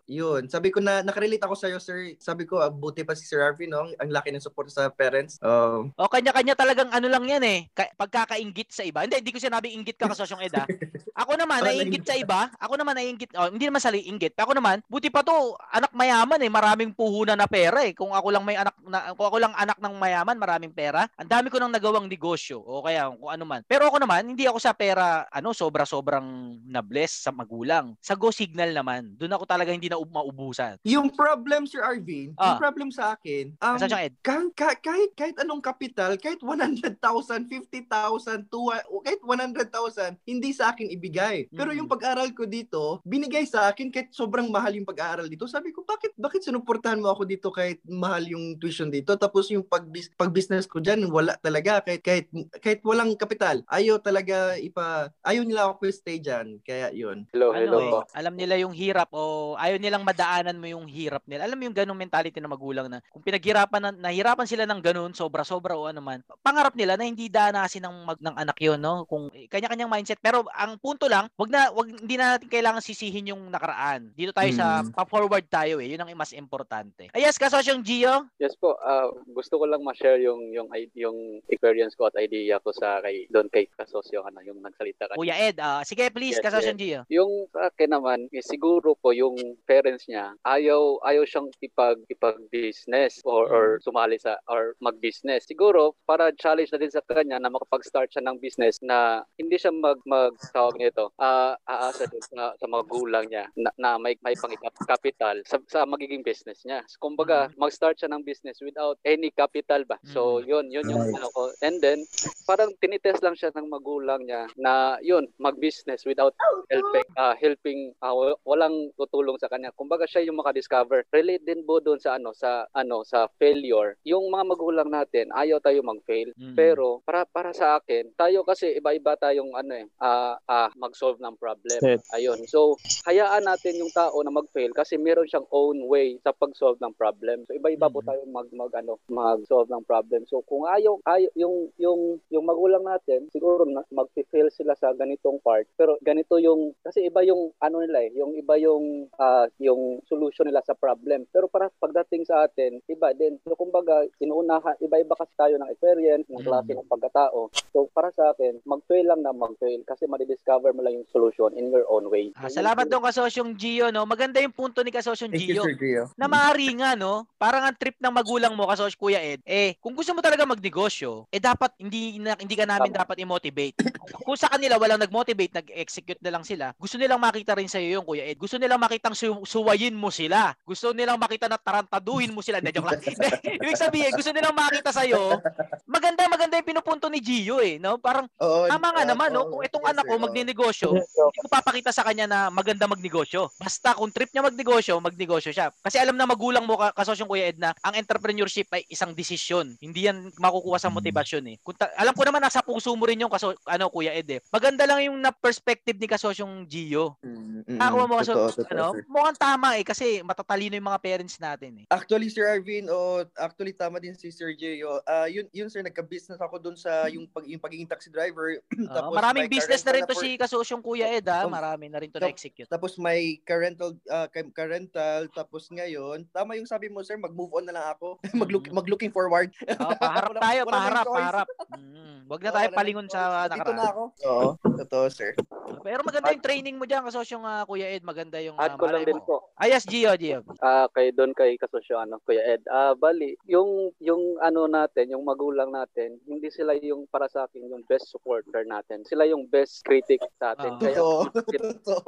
yun. Sabi ko na, nakarelate ako sa'yo, Sir. Sabi ko, ah, buti pa si Sir Arvin, no? Ang laki ng support sa parents. Um, O kanya-kanya talagang ano lang yan eh. Ka- pagkakainggit sa iba. Hindi, hindi ko sinabing inggit ka kasosyong Ed ah. (laughs) Ako naman, naiinggit sa iba. Ako naman, naiinggit. Oh, hindi naman sa inggit. Ako naman, buti pa to, anak mayaman eh. Maraming puhunan na pera eh. Kung ako lang may anak, na, kung ako lang anak ng mayaman, maraming pera. Ang dami ko nang nagawang negosyo. O kaya, kung ano man. Pero ako naman, hindi ako sa pera, ano, sobra-sobrang na-bless sa magulang. Sa go signal naman, doon ako talaga hindi na ub- maubusan. yung problem, Sir Arvin, Ah. yung problem sa akin, um, Kasosyong Ed. kahit, kahit, kahit anong kapital, kahit 100,000, 50,000, tuwa- o kahit 100,000, hindi sa akin ibigay. Pero Mm. yung pag-aral ko dito, binigay sa akin kahit sobrang mahal yung pag-aaral dito. Sabi ko, bakit bakit sinuportahan mo ako dito kahit mahal yung tuition dito? Tapos yung pag pag-business ko diyan, wala talaga kahit kahit kahit walang kapital. Ayaw talaga ipa ayaw nila ako stay diyan. Kaya yun. Hello, ano eh, alam nila yung hirap o ayaw nilang madaanan mo yung hirap nila. Alam mo yung ganung mentality ng magulang na kung pinaghirapan na, nahirapan sila ng ganun, sobra-sobra o ano man, pangarap nila na hindi danasin ng mag ng anak yon no? Kung kanya-kanyang mindset. Pero ang punto lang, wag na wag hindi na natin kailangan sisihin yung nakaraan. Dito tayo sa Mm. pa-forward tayo eh. Yun ang mas importante. Ayos, kasosyong Gio. Yes po, ah, gusto ko lang ma-share yung yung yung experience ko at idea ko sa kay doon kay Kasosyo ano yung nagsalita kanina. Kuya Ed, ah, sige please, Yes, kasosyong yes. Gio. Yung sa akin naman, eh, siguro po yung parents niya ayaw ayaw siyang ipag ipag-business or or sumali sa or mag-business. Siguro para challenge na din sa kanya na makapag-start siya ng business na hindi siya mag mag tawag nito, ah aasa din sa, sa magulang niya na, na may may pang-capital sa, sa magiging business niya. So, kumbaga, mag-start siya ng business without any capital ba. So, yun, yun yung Right. ano ko. And then, parang tinitest lang siya ng magulang niya na yun, mag-business without helping ah, helping wa- walang tutulong sa kanya. Kumbaga siya yung maka-discover. Relate din po doon sa ano sa ano sa failure. Yung mga magulang natin, ayaw tayo mag-fail. Mm. Pero para para sa akin, tayo kasi iba-iba iba-iba tayong ano eh, ah ah, mag-solve ng problem. Set. Ayun. So, hayaan natin yung tao na mag-fail kasi meron siyang own way sa pag-solve ng problem. So, iba-iba po tayo mag, mag ano, mag-solve ng problem. So, kung ayaw, ayaw yung yung yung magulang natin, siguro na, mag-fail sila sa ganitong part. Pero ganito yung kasi iba yung ano nila eh, yung iba yung ah, yung solution nila sa problem. Pero para pagdating sa atin, iba din. So, kumbaga, inuunahan, iba-iba kasi tayo ng experience, ng klase ng pagkatao. So, para sa akin, mag-fail lang na mag-fail kasi madidiscover mo lang yung solution in your own way. Ah, salamat doon kasosyong Gio, no? Maganda yung punto ni kasosyong Thank you, Gio. Sir Gio. Na maaari nga, no? Parang ang trip ng magulang mo, kasosyo Kuya Ed, eh, kung gusto mo talaga magnegosyo, eh dapat hindi na, hindi ka namin dapat i-motivate. kung sa kanila walang nag-motivate, nag-execute na lang sila, gusto nilang makita rin sa iyo yung Kuya Ed. Gusto nilang makitang su- suwayin mo sila. Gusto nilang makita na tarantaduhin mo sila. Hindi, (laughs) joke lang. (laughs) Ibig sabihin, gusto nilang makita sa iyo. Maganda, maganda yung pinupunto ni Gio, eh, no? Parang Oo, tama nga naman, no? Kung itong anak ko magninegosyo, hindi ko papakita sa kanya na maganda magnegosyo. Basta kung trip niya magnegosyo, magnegosyo siya. Kasi alam na magulang mo, ka- kasosyong Kuya Ed, na ang entrepreneurship ay isang desisyon. Hindi yan makukuha sa motivasyon eh. Kung ta- alam ko naman nasa puso mo rin yung kaso ano Kuya Ed eh. Maganda lang yung na perspective ni kasosyong Gio. Mm, Nakakuha mo kaso, totoo, totoo, ano, sir. mukhang tama eh kasi matatalino yung mga parents natin eh. Actually, Sir Arvin, o actually tama din si Sir Gio. Ah, yun, yun sir, nagka-business ako dun sa yung, pag, yung pagiging taxi driver. Oo, (clears throat) maraming may business na rin to si kasosyong Kuya Ed ha. Um, Marami na rin to na-execute. Tapos may ka-rental, ah, ka- ka-rental, tapos ngayon, tama yung sabi mo, sir, mag-move on na lang ako. (laughs) mag-look, mag-looking forward. Oh, (laughs) paharap Wala- tayo, wala paharap, paharap. (laughs) Mm, wag na tayo nang palingon sa choice. Dito nakaraan. na ako. Oo, totoo, sir. Pero maganda yung training mo diyan kasosyong uh, Kuya Ed, maganda yung Add uh, ko lang din po. Ah, yes, Gio, Gio. Ah, kay doon kay kasosyo ano, Kuya Ed. Ah, bali, yung yung ano natin, yung magulang natin, hindi sila yung para sa akin yung best supporter natin. Sila yung best critic sa atin. Ah. Kaya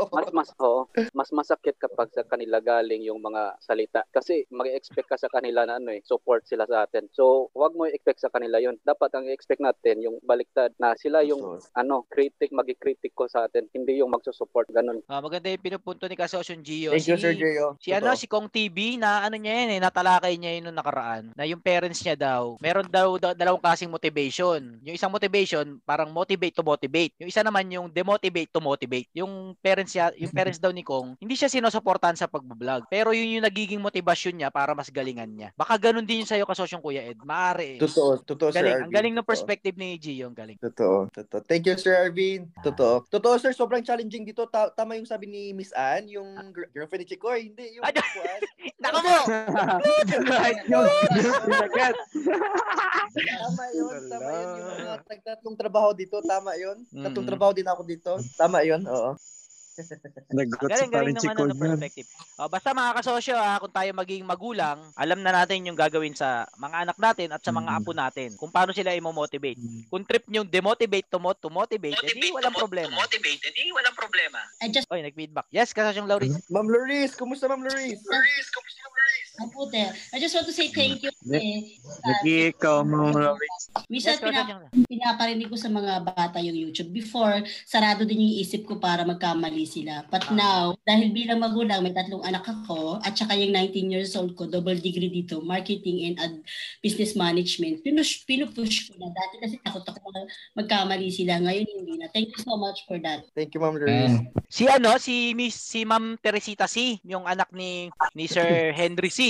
mas mas oo, mas masakit kapag sa kanila galing yung mga salita kasi mag-expect ka sa kanila na ano eh, support sila sa atin. So, wag mo i-expect sa kanila yon. Dapat ang i-expect natin yung baliktad na sila yung Totoo. ano, critic, magi-critic ko sa atin, hindi yung magsusupport ganun. Ah, maganda yung pinupunto ni kasosyong Gio. Thank you, Si- Sir Gio. Si ano, Totoo. si Kong TV na ano niya yun eh, natalakay niya yun nung nakaraan. Na yung parents niya daw, meron daw, da- dalawang klaseng motivation. Yung isang motivation, parang motivate to motivate. Yung isa naman yung demotivate to motivate. Yung parents niya, yung parents daw ni Kong, hindi siya sinusuportahan sa pagbablog. Pero yun yung nagiging motivasyon niya para mas galingan niya. Baka ganun din yung sa'yo kasosyong Kuya Ed. Maaari eh. Totoo, totoo, Sir Galing, Arvin. ang galing ng Totoo. perspective ni Gio, ang galing. Totoo, totoo. Thank you, Sir Arvin. Totoo. Totoo, sir. Sobrang challenging dito. Ta- tama yung sabi ni Miss Anne, yung gr- girlfriend ni Chikoy. Hindi, yung. (laughs) Nako mo! Tama yun. Tama yun. Yung mga nagtatlong trabaho dito. Tama yun. Tatlong Mm. trabaho din ako dito. Tama yun. Oo. (laughs) Nagot Galing, si galing ng ano, perspective. Oh, basta mga kasosyo, ah, kung tayo maging magulang, alam na natin yung gagawin sa mga anak natin at sa mga Mm. apo natin. Kung paano sila i-motivate. Kung trip nyo demotivate to, mo- to motivate, edi walang problema. motivate, hindi walang problema. I just Oy, nag-feedback. Yes, kasosyong Lauris. Ma'am Loris, kumusta Ma'am Loris? Loris, kumusta Loris? I put there. I just want to say thank you. Eh, Nag-i ikaw mo. Minsan kasosyong. pinaparinig ko sa mga bata yung YouTube. Before, sarado din yung isip ko para magkamali sila. But now, dahil bilang magulang, may tatlong anak ako, at saka yung 19 years old ko, double degree dito, marketing and ad- business management, pinush, pinupush ko na. Dati kasi takot ako mag- magkamali sila. Ngayon, hindi na. Thank you so much for that. Thank you, Ma'am Loris. Si ano, si Miss si Ma'am Teresita C, yung anak ni ni Sir (laughs) Henry C.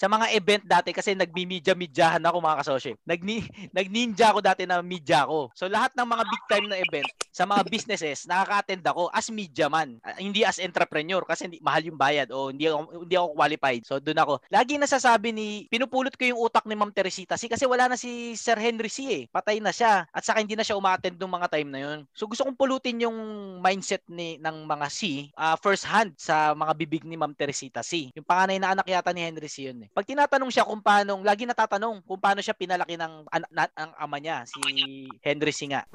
Sa mga event dati kasi nagmi-media-mediahan ako mga kasosyo. Nagni (laughs) nag-ninja ako dati na media ako. So lahat ng mga big time na event sa mga businesses, nakaka-attend ako as media man. Ah, hindi as entrepreneur kasi hindi, mahal yung bayad o hindi ako hindi ako qualified. So doon ako. Lagi nasasabi ni pinupulot ko yung utak ni Ma'am Teresita C kasi wala na si Sir Henry C eh. Patay na siya at saka hindi na siya uma-attend nung mga time na yun. So gusto kong pulutin yung mindset ni ng mga C ah, first hand sa mga bibig ni Ma'am Teresita C. Yung panganay na anak yata ni Henry yun eh. Pag tinatanong siya kung paano, lagi natatanong kung paano siya pinalaki ng an- na- ang ama niya, si Henry nga.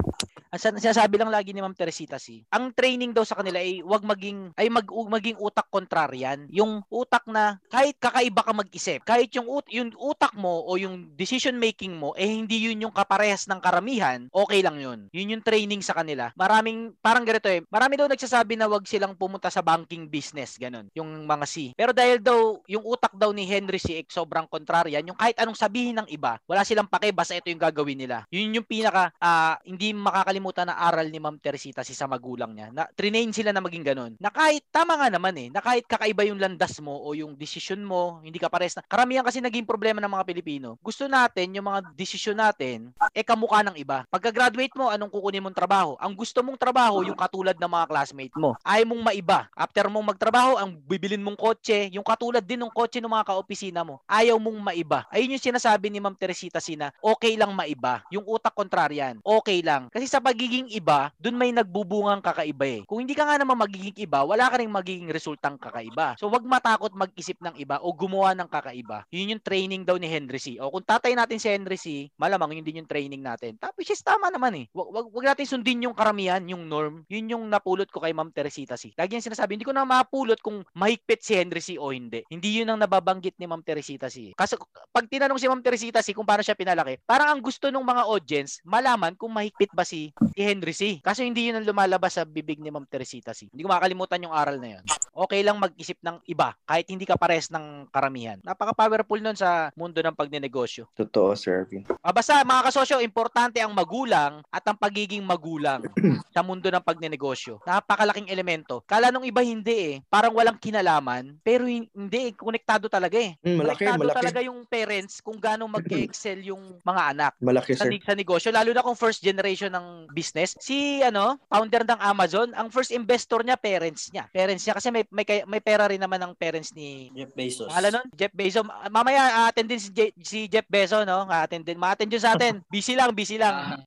Ang sin- sinasabi lang lagi ni Ma'am Teresita C, ang training daw sa kanila ay wag maging ay mag maging utak kontraryan. Yung utak na kahit kakaiba ka mag-isip, kahit yung ut- yung utak mo o yung decision making mo eh hindi yun yung kaparehas ng karamihan, okay lang yun. Yun yung training sa kanila. Maraming parang ganito eh. Marami daw nagsasabi na wag silang pumunta sa banking business, ganun. Yung mga C. Pero dahil daw yung utak daw ni Henry C eh, sobrang kontraryan, yung kahit anong sabihin ng iba, wala silang pake basta ito yung gagawin nila. Yun yung pinaka ah, hindi makakalimutan makakalimutan na aral ni Ma'am Teresita si sa magulang niya. Na trinain sila na maging ganun. Na kahit tama nga naman eh, na kahit kakaiba yung landas mo o yung desisyon mo, hindi ka pares na. Karamihan kasi naging problema ng mga Pilipino. Gusto natin yung mga desisyon natin eh kamukha ng iba. Pagka-graduate mo, anong kukunin mong trabaho? Ang gusto mong trabaho yung katulad ng mga classmate mo. Ayaw mong maiba. After mong magtrabaho, ang bibilin mong kotse, yung katulad din ng kotse ng mga kaopisina mo. Ayaw mong maiba. Ayun yung sinasabi ni Ma'am Teresita Sina, okay lang maiba. Yung utak kontraryan, okay lang. Kasi sa pagiging iba, dun may nagbubungang kakaiba eh. Kung hindi ka nga naman magiging iba, wala ka rin magiging resultang kakaiba. So wag matakot mag-isip ng iba o gumawa ng kakaiba. Yun yung training daw ni Henry C. O kung tatay natin si Henry C, malamang yun din yung training natin. Tapos is tama naman eh. Wag, wag, wag natin sundin yung karamihan, yung norm. Yun yung napulot ko kay Ma'am Teresita C. Lagi yung sinasabi, hindi ko na mapulot kung mahigpit si Henry C o hindi. Hindi yun ang nababanggit ni Ma'am Teresita C. Kasi pag tinanong si Ma'am Teresita C kung paano siya pinalaki, parang ang gusto ng mga audience, malaman kung mahigpit ba si, si Henry C. Kasi hindi yun ang lumalabas sa bibig ni Ma'am Teresita C. Hindi ko makakalimutan yung aral na yun. Okay lang mag-isip ng iba, kahit hindi ka pares ng karamihan. Napaka-powerful nun sa mundo ng pagnenegosyo. Totoo, Sir Ervin. Ah, basta mga kasosyo, importante ang magulang at ang pagiging magulang (clears throat) sa mundo ng pagnenegosyo. Napakalaking elemento. Kala nung iba hindi eh. Parang walang kinalaman, pero hin- hindi eh. Konektado talaga eh. Mm, malaki, Konektado malaki. talaga yung parents kung gaano mag-excel yung mga anak Malaki, sa, sir. sa negosyo. Lalo na kung first generation ng business. Si ano, founder ng Amazon, ang first investor niya, parents niya. Parents niya kasi may, may, may pera rin naman ng parents ni Jeff Bezos. Pangalan nun? Jeff Bezos. Ah, Mamaya attend din si, Je- si Jeff Bezos, no? attend din. Ma-attend yun sa atin. (laughs) Busy lang, busy lang.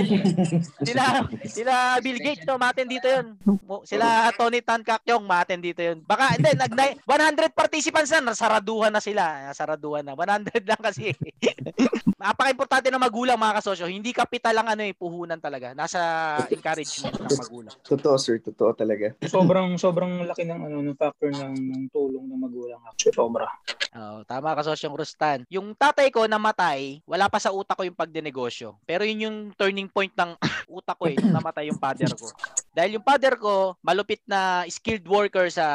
(laughs) sila, sila Bill Gates, no? Ma-attend dito yun. Sila Tony Tan Kakyong, ma-attend dito yun. Baka, hindi, nag 100 participants na, nasaraduhan na sila. Nasaraduhan na. 100 lang kasi. (laughs) Napaka-importante ng magulang, mga kasosyo. Hindi kapital lang ano eh, puhunan talaga. Nasa encouragement ng magulang. Totoo, sir. Totoo talaga. sobrang sobrang laki ng ano ng factor ng, ng tulong ng magulang actually sobra. Oo, tama ka sosyong Rustan. Yung tatay ko namatay, wala pa sa utak ko yung pagdenegosyo. Pero yun yung turning point ng (coughs) utak ko eh, nung namatay yung father ko. Dahil yung father ko, malupit na skilled worker sa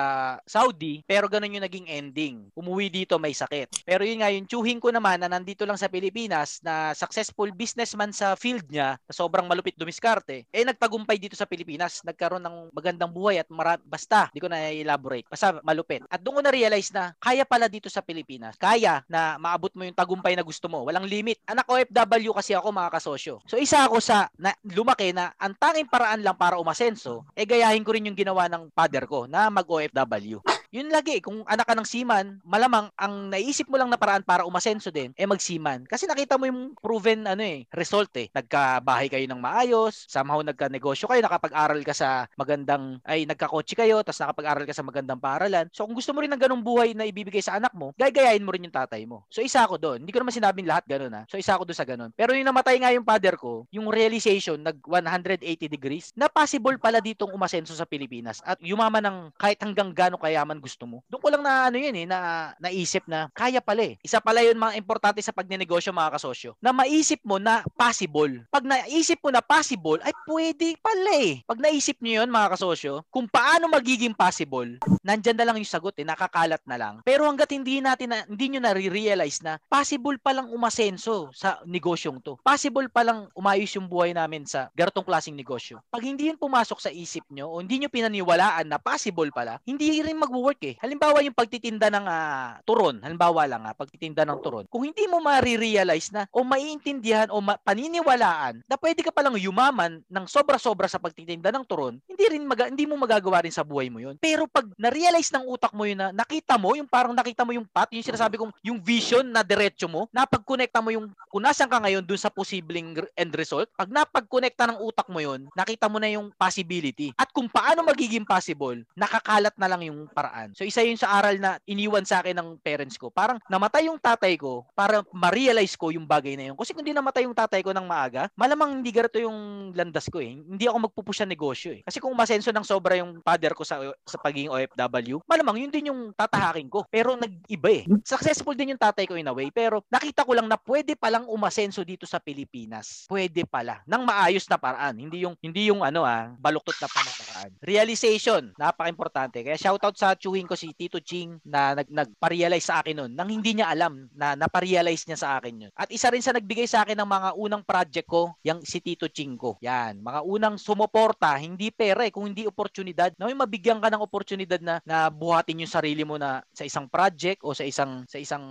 Saudi, pero ganun yung naging ending. Umuwi dito may sakit. Pero yun nga, yung tsuhin ko naman na nandito lang sa Pilipinas, na successful businessman sa field niya, na sobrang malupit dumiskarte, eh nagtagumpay dito sa Pilipinas. Nagkaroon ng magandang buhay at mara- basta, di ko na elaborate. Basta malupit. At doon ko na-realize na kaya pala dito sa Pilipinas. Kaya na maabot mo yung tagumpay na gusto mo. Walang limit. Anak OFW kasi ako mga kasosyo. So isa ako sa na, lumaki na ang tanging paraan lang para umasenso, eh gayahin ko rin yung ginawa ng father ko na mag-OFW. Yun lagi, kung anak ka ng seaman, malamang ang naisip mo lang na paraan para umasenso din, eh magseaman. Kasi nakita mo yung proven ano eh, result eh. Nagkabahay kayo ng maayos, somehow nagka-negosyo kayo, nakapag-aral ka sa magandang, ay nagka-kotse kayo, tapos nakapag-aral ka sa magandang paaralan. So kung gusto mo rin ng ganung buhay na ibibigay sa anak mo, gagayahin mo rin yung tatay mo. So isa ako doon. Hindi ko naman sinabing lahat ganun ha. So isa ako doon sa ganun. Pero yung namatay nga yung father ko, yung realization nag 180 degrees, na possible pala ditong umasenso sa Pilipinas at yumaman ng kahit hanggang gaano kayaman gusto mo. Doon ko lang na ano yun eh, na naisip na kaya pala eh. Isa pala yun mga importante sa pagnenegosyo mga kasosyo. Na maisip mo na possible. Pag naisip mo na possible, ay pwede pala eh. Pag naisip niyo yun mga kasosyo, kung paano magiging possible, nandyan na lang yung sagot eh, nakakalat na lang. Pero hanggat hindi natin na, hindi nyo na-realize na possible palang umasenso sa negosyong to. Possible palang umayos yung buhay namin sa ganitong klaseng negosyo. Pag hindi yun pumasok sa isip nyo o hindi nyo pinaniwalaan na possible pala, hindi rin mag-work eh. Halimbawa yung pagtitinda ng ah, turon, halimbawa lang ah, pagtitinda ng turon. Kung hindi mo ma-realize na o maiintindihan o ma- paniniwalaan na pwede ka palang yumaman ng sobra-sobra sa pagtitinda ng turon, hindi rin maga- hindi mo magagawa rin sa buhay mo yun. Pero pag na-realize ng utak mo yun na nakita mo, yung parang nakita mo yung path, yung sinasabi kong yung vision na diretso mo, napag-connecta mo yung kung nasan ka ngayon dun sa posibleng end result, pag napag-connecta ng utak mo yun, nakita mo na yung possibility. At kung paano magiging possible, nakakalat na lang yung paraan. So isa yun sa aral na iniwan sa akin ng parents ko. Parang namatay yung tatay ko para ma-realize ko yung bagay na yun. Kasi kung di namatay yung tatay ko ng maaga, malamang hindi ganito yung landas ko eh. Hindi ako magpupush sa negosyo eh. Kasi kung masenso ng sobra yung father ko sa sa pagiging OFW, malamang yun din yung tatahakin ko. Pero nag-iba eh. Successful din yung tatay ko in a way, pero nakita ko lang na pwede palang umasenso dito sa Pilipinas. Pwede pala nang maayos na paraan. Hindi yung hindi yung ano ah, baluktot na pamamaraan. Realization, napaka-importante. Kaya shoutout sa tsuhin ko si Tito Ching na nag nagpa-realize sa akin noon nang hindi niya alam na napa-realize niya sa akin yun. At isa rin sa nagbigay sa akin ng mga unang project ko, yung si Tito Ching ko. Yan, mga unang sumuporta, hindi pera eh, kung hindi oportunidad. Na may mabigyan ka ng oportunidad na na buhatin yung sarili mo na sa isang project o sa isang sa isang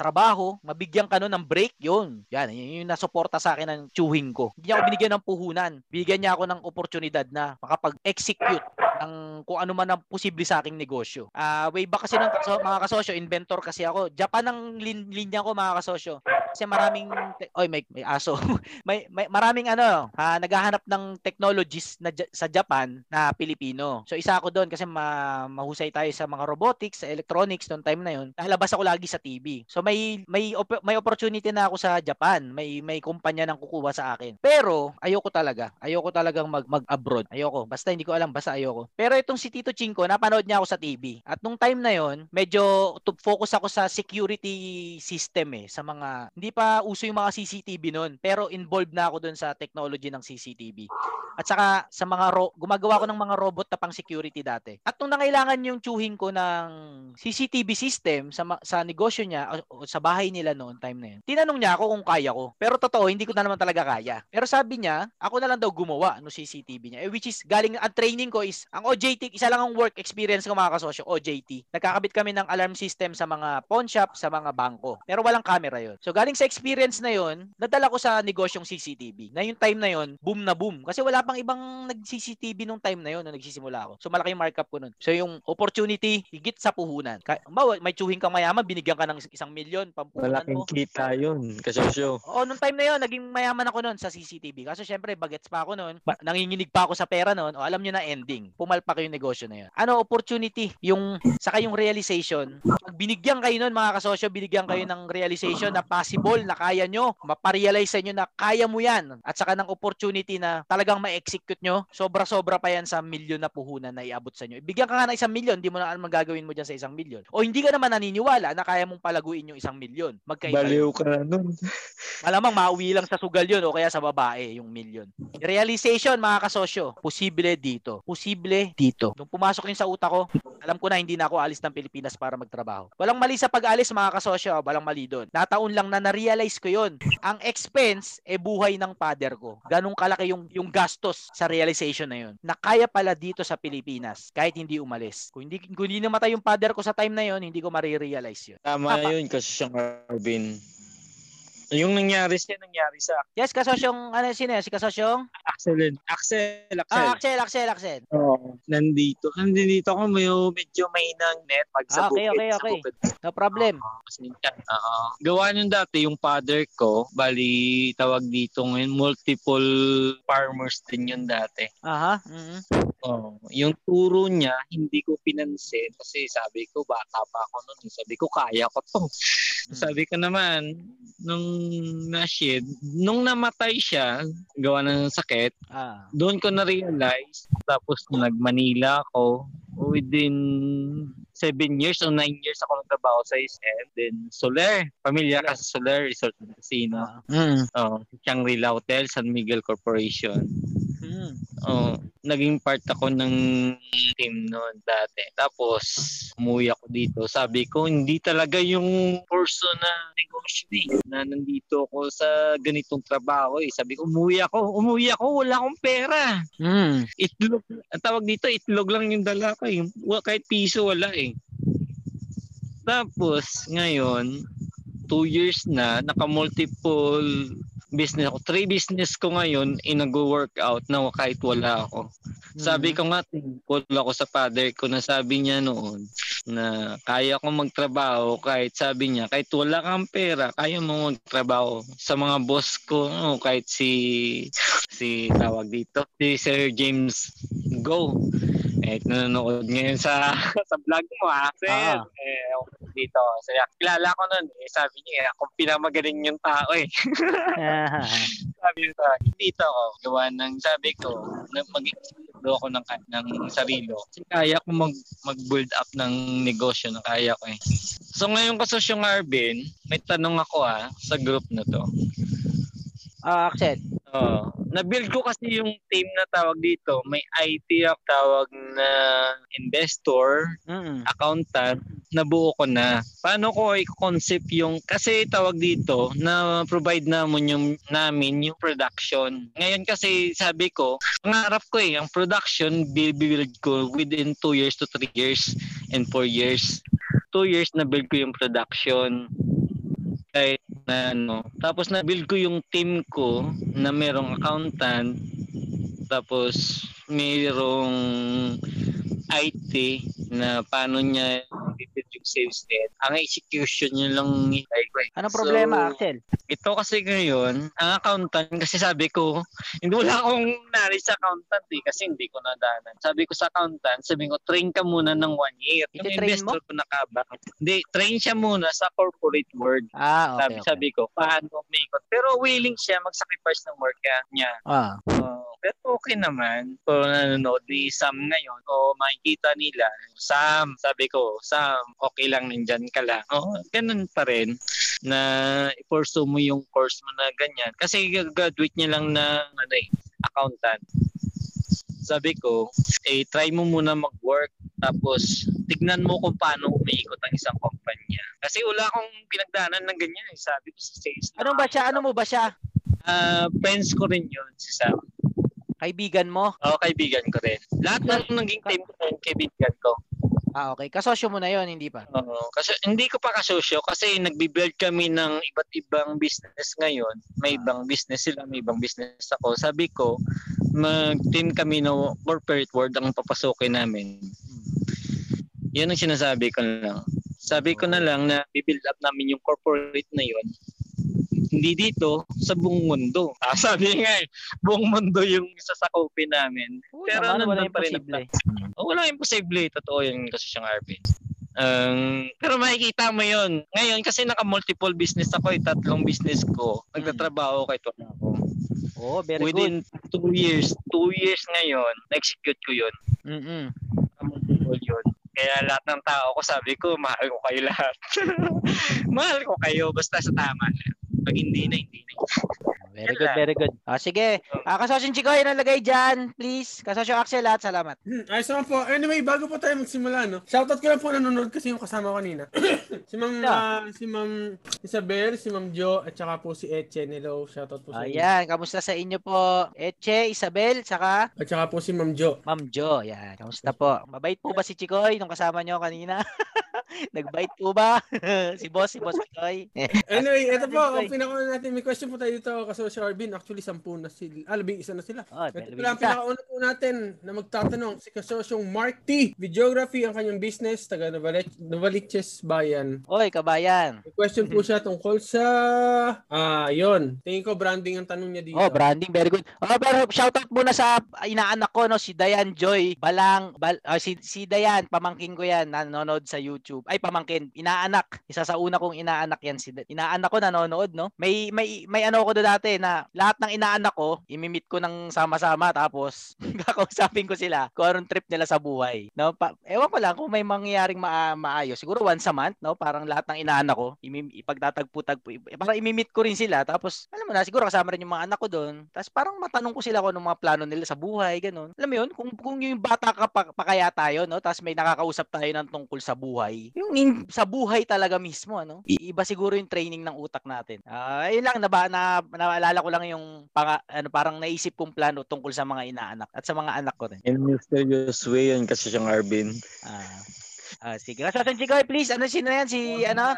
trabaho, mabigyan ka nun ng break, yun. Yan, yun yung nasuporta sa akin ng tsuhin ko. Hindi niya ako binigyan ng puhunan. Bigyan niya ako ng oportunidad na makapag-execute ng kung ano man ang posible sa aking negosyo. Ah, way back kasi ng kaso, mga kasosyo, inventor kasi ako. Japan ang lin- linya ko mga kasosyo. Kasi maraming te- oy may, may aso. (laughs) may, may maraming ano, ah, naghahanap ng technologies na sa Japan na Pilipino. So isa ako doon kasi ma- mahusay tayo sa mga robotics, sa electronics noong time na yun. Nakalabas ako lagi sa TV. So may may op- may opportunity na ako sa Japan. May may kumpanya nang kukuha sa akin. Pero ayoko talaga. Ayoko talagang mag mag-abroad. Ayoko. Basta hindi ko alam basta ayoko. Pero itong si Tito Chinko, napanood niya ako sa TV. At nung time na yon, medyo focus ako sa security system eh sa mga hindi pa uso yung mga CCTV noon, pero involved na ako doon sa technology ng CCTV. At saka sa mga ro- gumagawa ko ng mga robot na pang security dati. At nung nangailangan yung tsuhin ko ng CCTV system sa ma- sa negosyo niya o, o sa bahay nila noon time na yun. Tinanong niya ako kung kaya ko. Pero totoo, hindi ko na naman talaga kaya. Pero sabi niya, ako na lang daw gumawa no CCTV niya. Eh, which is galing ang training ko is ang OJT, isa lang ang work experience ko mga kasosyo, OJT. Nagkakabit kami ng alarm system sa mga pawn shop, sa mga bangko. Pero walang camera yon. So galing sa experience na yon, nadala ko sa negosyong CCTV. Na yung time na yon, boom na boom. Kasi wala pang ibang nag-CCTV nung time na yon nung nagsisimula ako. So malaki yung markup ko nun. So yung opportunity, higit sa puhunan. Ka- Bawa, may tsuhin kang mayaman, binigyan ka ng isang milyon, pampuhunan Malaking mo. kita yun, kasosyo. Oo, nung time na yon naging mayaman ako noon sa CCTV. Kaso syempre, bagets pa ako noon. Ba- nanginginig pa ako sa pera noon. O alam nyo na ending. Pumalpak yung negosyo na yun. Ano, opportunity. Yung, saka yung realization. Pag binigyan kayo noon, mga kasosyo, binigyan kayo ng realization na possible, na kaya nyo, maparealize sa inyo na kaya mo yan. At saka ng opportunity na talagang ma-execute nyo, sobra-sobra pa yan sa milyon na puhunan na iabot sa inyo. Ibigyan ka nga ng isang milyon, di mo na alam magagawin mo dyan sa isang milyon. O hindi ka naman naniniwala na kaya mong palaguin yung isang milyon. Magkaiba Baliw ka na nun. (laughs) Malamang mauwi lang sa sugal yun o kaya sa babae yung million. Realization mga kasosyo, posible dito. Posible dito. Nung pumasok yun sa utak ko, alam ko na hindi na ako alis ng Pilipinas para magtrabaho. Walang mali sa pag-alis mga kasosyo, walang mali doon. Nataon lang na na-realize ko yun. Ang expense e buhay ng father ko. Ganong kalaki yung, yung gastos sa realization na yun. Na kaya pala dito sa Pilipinas kahit hindi umalis. Kung hindi, kung hindi namatay yung father ko sa time na yun, hindi ko marirealize yun. Tama yun, kasosyong Arvin. Yung nangyari siya, nangyari sa Yes, kasosyong, ano sino yun? Si kasosyong? Axel. Axel, Axel. Ah, Axel, Axel, Axel. Oo. Nandito. Nandito ako may medyo may nang net pag Ah, sa okay, bukid. okay, sa okay. bukid. No problem. Kasi yan, oo. Gawa nung dati yung father ko, bali tawag dito ngayon, multiple farmers din yun dati. Aha. mhm. Oh, yung turo niya, hindi ko pinansin kasi sabi ko, bata pa ako noon. eh. Sabi ko, kaya ko to. Sabi ko naman, nung na-shed, nung namatay siya, gawa ng sakit, Ah. doon ko na-realize. Tapos nag-Manila ako, within seven years o nine years ako nagtrabaho sa SM. Then Soler, pamilya ka sa Soler Resort and Casino. Mm. Oh, Shangri-La Hotel, San Miguel Corporation. Mm. Oh, naging part ako ng team noon dati. Tapos, umuwi ako dito. Sabi ko, hindi talaga yung person na negosyo eh, na nandito ako sa ganitong trabaho eh. Sabi ko, umuwi ako, umuwi ako, wala akong pera. Mm. Itlog, ang tawag dito, itlog lang yung dala ko eh. Kahit piso wala eh. Tapos, ngayon, two years na, naka-multiple business ako. Three business ko ngayon, eh, nag-workout na kahit wala ako. Sabi ko nga, thankful ako sa father ko na sabi niya noon na kaya ko magtrabaho kahit sabi niya, kahit wala kang pera, kaya mo magtrabaho. Sa mga boss ko, no, kahit si, si tawag dito, si Sir James Go. Eh, nanonood ngayon sa (laughs) sa vlog mo ha. Sir, Ah. eh, dito. So, kilala ko nun. Eh, sabi niya, ako pinamagaling yung tao eh. (laughs) sabi niya dito ako, gawa ng sabi ko, na mag-explore ako ng, ng sarili. ko. Kasi kaya ko mag, mag-build up ng negosyo na kaya ko eh. So ngayon kasi yung Arvin, may tanong ako ah, sa group na to. Ah, Axel. Oh, na-build ko kasi yung team na tawag dito. May IT ang tawag na investor, accountant, nabuo ko na. Paano ko i-concept yung, kasi tawag dito, na provide namin yung, namin yung production. Ngayon kasi sabi ko, pangarap ko eh, ang production, build ko within 2 years to 3 years and 4 years. 2 years na build ko yung production kahit na ano. Tapos na-build ko yung team ko na merong accountant, tapos merong IT na paano niya sales net. Ang execution niya lang eh. Anong problema, Axel? Ito kasi ngayon, ang accountant, kasi sabi ko, (laughs) hindi wala akong knowledge sa accountant eh, kasi hindi ko nadanan. Sabi ko sa accountant, sabi ko, train ka muna ng one year. Yung Iti-train investor ko nakabak. Hindi, train siya muna sa corporate world. Ah, okay, sabi, okay. sabi ko, paano umikot. Pero willing siya mag-sacrifice ng work niya. Ah. Oh, pero okay naman. Kung nanonood ni Sam ngayon, o makikita nila, Sam, sabi ko, Sam, okay lang, nandyan ka lang. Oh, ganun pa rin na i-pursue mo yung course mo na ganyan. Kasi graduate niya lang na ano eh, accountant. Sabi ko, eh, try mo muna mag-work tapos tignan mo kung paano umiikot ang isang kumpanya. Kasi wala akong pinagdaanan ng ganyan eh. Sabi ko sa sales. Ano ba siya? Ano mo ba siya? Ah, friends ko rin yun si Sam. Kaibigan mo? Oo, kaibigan ko rin. Lahat ng naging team ko rin, kaibigan ko. Ah, okay. Kasosyo mo na yon hindi pa? Oo, kasi hindi ko pa kasosyo kasi nagbi-build kami ng iba't ibang business ngayon. May ibang business sila, may ibang business ako. Sabi ko, mag-team kami no corporate world ang papasukin namin. Yan ang sinasabi ko lang. Sabi ko na lang na i-build up namin yung corporate na yon hindi dito, sa buong mundo. (laughs) Ah, sabi nga eh, buong mundo yung sasakupin namin. Pero naman, wala nandun pa rin imposible. Oh, wala imposible. Totoo yun kasi siyang Arvin. Um, pero makikita mo yon. Ngayon, kasi naka-multiple business ako, eh, tatlong business ko. Nagtatrabaho kahit wala ako. Oh, very Within two years, two years ngayon, na-execute ko yun. Mm-mm. Multiple yun. Kaya lahat ng tao ko, sabi ko, mahal ko kayo lahat. (laughs) mahal ko kayo, basta sa tama lang. Pag hindi na, hindi na. Very good, very good. Ah, sige. Ah, kasosyo Chico, yun ang lagay dyan. Please. Kasosyo Axel, lahat. Salamat. Hmm, Ayos naman po. Anyway, bago po tayo magsimula, no? Shoutout ko lang po nanonood kasi yung kasama ko kanina. (coughs) si Ma'am ah, si Ma'am Isabel, si Ma'am Jo, at saka po si Etchen. Hello, shoutout po sa inyo. Ayan, kamusta sa inyo po? Eche, Isabel, saka? At saka po si Ma'am Jo. Ma'am Jo, yan. Kamusta po? Mabait po ba si Chikoy nung kasama nyo kanina? (laughs) Nagbait po ba? (laughs) si boss, si boss Chikoy. Anyway, (laughs) ito po, ang pinakauna natin, may question po tayo dito kasi si Arvin, actually sampu na sila, ah, labing isa na sila. Oh, ito lang, pinakauna po natin na magtatanong, si kasosyong Mark T. Videography ang kanyang business, taga Novaliches Bayan. Oy, kabayan. May question po siya tungkol sa, ah, yon. Tingin ko branding ang tanong niya dito. Oh, branding, very good. Oh, pero shoutout muna sa inaanak ko, no, si Dayan Joy Balang, bal, ah, si, si Dayan, pamangkin ko yan, nanonood sa YouTube. Ay, pamangkin, inaanak. Isa sa una kong inaanak yan. Si, inaanak ko nanonood, no? May, may, may ano ko do dati na lahat ng inaanak ko, imimit ko ng sama-sama, tapos (laughs) kakausapin ko sila kung anong trip nila sa buhay. No? Pa, ewan ko lang kung may mangyayaring maa, maayos. Siguro once a month, no? Parang lahat ng inaanak ko, imim, ipagtatagpo-tagpo. Parang imimit ko rin sila. Tapos, alam mo na, siguro kasama rin yung mga anak ko doon. Tapos parang matanong ko sila kung anong mga plano nila sa buhay, ganun. Alam mo yun, kung, kung yung bata ka pa, pa kaya tayo, no? Tapos may nakakausap tayo ng tungkol sa buhay. Yung in- sa buhay talaga mismo, ano? Iba siguro yung training ng utak natin. Ah, ayun lang, naba, na, naalala ko lang yung panga, ano, parang naisip kong plano tungkol sa mga inaanak at sa mga anak ko rin. In mysterious way yun kasi siyang Arvin. Ah. Ah, sige. Kasosyo Chicoy, please. Ano sino yan? Si ano?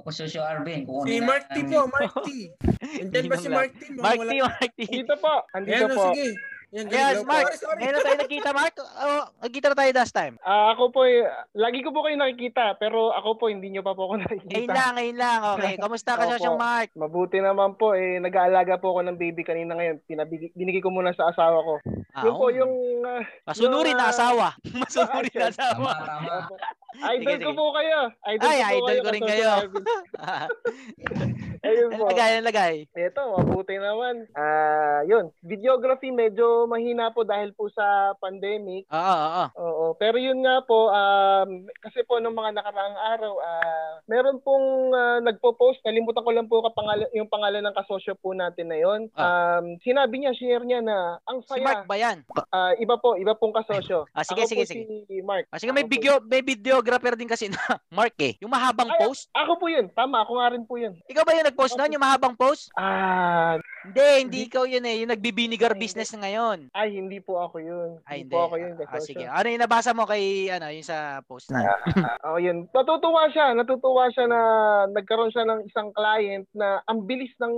Ako Sosyo Arvin. Kukunin Si na Mark T po, Mark T. (laughs) Andyan ba si Mark T? Mark T, Mark T. Dito po. Andito po. sige. Yan, Yes, ganun. Mark. Sorry, sorry. Ngayon na tayo nagkita, Mark. Oh, nagkita na tayo last time. Ah, ako po, eh, lagi ko po kayo nakikita, pero ako po, hindi nyo pa po ako (laughs) nakikita. Ngayon lang, ngayon lang. Okay. Kamusta ka. Sosyong Mark? Mabuti naman po, eh, nag-aalaga po ako ng baby kanina ngayon. Pinabig, binigay ko muna sa asawa ko. Ah, yun po, oo. yung... ah, Masunurin yung, na ah, asawa. (laughs) Masunurin na asawa. Opo. Idol Sige, ko sige. po kayo. Idol Ay, ko po idol kayo, ko rin kayo. (laughs) Ayun po. Lagay, lagay. Ito, mabuti naman. Ah, yun. Videography medyo mahina po dahil po sa pandemic. Oo, oo. Oo, pero yun nga po, um, kasi po nung mga nakaraang araw, ah, meron pong ah, nagpo-post, nalimutan ko lang po kapangalan, yung pangalan ng kasosyo po natin na yun. Um, sinabi niya, share niya na ang Ah. Si saya. Mark ba yan? Ah, iba po, iba pong kasosyo. (laughs) Ah, sige, Ako sige, po sige. Si Mark. Ah, sige, may video, may videographer din kasi na (laughs) Mark eh. Yung mahabang post. Ako po yun. Tama, ako nga rin po yun. Ikaw ba yung nag-post noon, yung mahabang post? Ah, hindi, hindi ikaw yun eh. Yung nagbibinigar business na ngayon. Ay, hindi po ako yun. Ay, hindi. po ako yun. Ah, kasosyo. sige. Ano yung nabasa mo kay, ano, yung sa post na? Oo, yun. Natutuwa siya. Natutuwa siya na nagkaroon siya ng isang client na ang bilis ng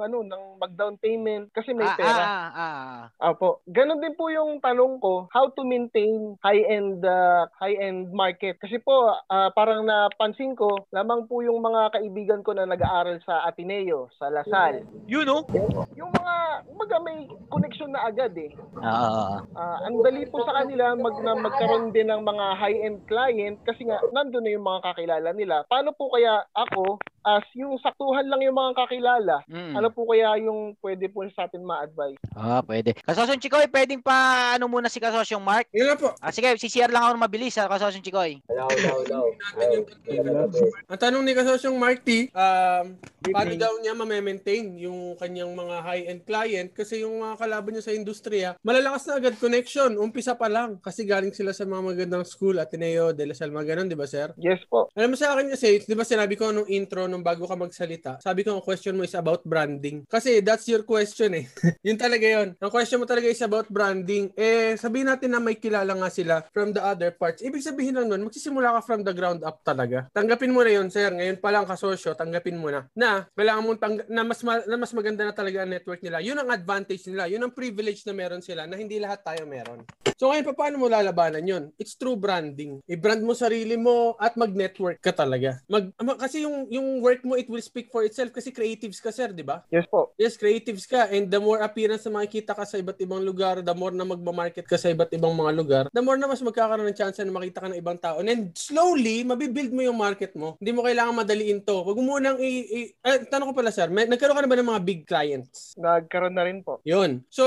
ano ng mag-down payment kasi may Ah, pera. ah, ah, ah. Opo. Ganon din po yung tanong ko, how to maintain high-end uh, high-end market. Kasi po, ah, parang napansin ko, lamang po yung mga kaibigan ko na nag-aaral sa Ateneo, sa Lasal. Yun, no? Yung mga, mga may connection na agad eh. Oo. Ah, ang dali po sa kanila mag, na magkaroon din ng mga high-end client kasi nga nandun na yung mga kakilala nila. Paano po kaya ako as yung saktuhan lang yung mga kakilala, Mm. ano po kaya yung pwede po sa atin ma-advise? Ah, pwede. Kasosyong Chikoy, pwedeng pa ano muna si Kasosyong Mark? Yun na po. Ah, sige, CCR lang ako na mabilis sa Kasosyong Chikoy. Hello, hello, Ang tanong ni Kasosyong Mark T, um, paano daw niya ma-maintain yung kanyang mga high-end client kasi yung mga kalaban niya sa industriya, malalakas na agad connection, umpisa pa lang kasi galing sila sa mga magandang school, Ateneo, De La Salle, mga ganun, di ba sir? Yes po. Alam mo sa akin kasi, di ba sinabi ko nung intro, nung bago ka magsalita, sabi ko ang question mo is about branding. Kasi that's your question eh. (laughs) yun talaga yun. Ang question mo talaga is about branding. Eh, sabihin natin na may kilala nga sila from the other parts. Ibig sabihin lang nun, magsisimula ka from the ground up talaga. Tanggapin mo na yun, sir. Ngayon pa lang kasosyo, tanggapin mo na. Na, kailangan mong tangga- na, mas ma- na mas maganda na talaga ang network nila. Yun ang advantage nila. Yun ang privilege na meron sila na hindi lahat tayo meron. So ngayon, pa- paano mo lalabanan yun? It's true branding. I-brand mo sarili mo at mag-network ka talaga. Mag, kasi yung, yung work mo, it will speak for itself kasi creatives ka, sir, di ba? Yes po. Yes, creatives ka. And the more appearance na makikita ka sa iba't ibang lugar, the more na magmamarket ka sa iba't ibang mga lugar, the more na mas magkakaroon ng chance na makita ka ng ibang tao. And then slowly, mabibuild mo yung market mo. Hindi mo kailangan madaliin to. Huwag mo munang i... i- eh, tanong ko pala, sir, may, nagkaroon ka na ba ng mga big clients? Nagkaroon na rin po. Yun. So,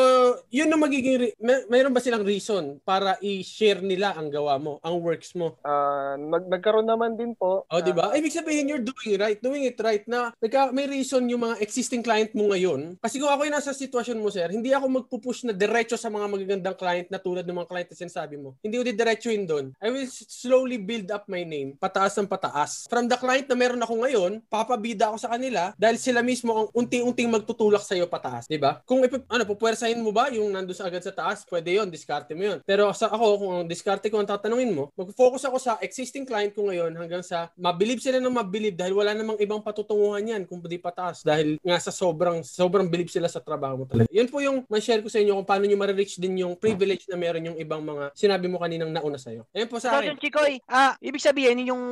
yun ang magiging, re- may, mayroon ba silang reason para i-share nila ang gawa mo, ang works mo? Ah, nag nagkaroon naman din po. Oh, di ba? Ibig sabihin you're doing right, doing it right na nagka, may reason yung mga existing client mo ngayon. Kasi kung ako yung nasa sitwasyon mo, sir, hindi ako magpupush na diretso sa mga magagandang client na tulad ng mga client na sinasabi mo. Hindi ko didiretsuhin doon. I will slowly build up my name, pataas ng pataas. From the client na meron ako ngayon, papabida ako sa kanila dahil sila mismo ang unti-unting magtutulak sa'yo pataas, di ba? Kung ipip, ano, pupwersahin mo ba yung nandun sa agad sa taas, pwede yon diskarte mo yon. Pero sa ako, kung ang diskarte ko ang tatanungin mo, mag-focus ako sa existing client ko ngayon hanggang sa mabilib sila ng mabilib dahil wala namang ibang patutunguhan yan kung di pataas dahil nga sa sobrang sobrang bilib sila sa trabaho mo talaga. Yun po yung ma-share ko sa inyo kung paano nyo ma-reach din yung privilege na meron yung ibang mga sinabi mo kaninang nauna sa'yo. Ayun po sa akin. Kasosyong Chikoy, ah, ibig sabihin yung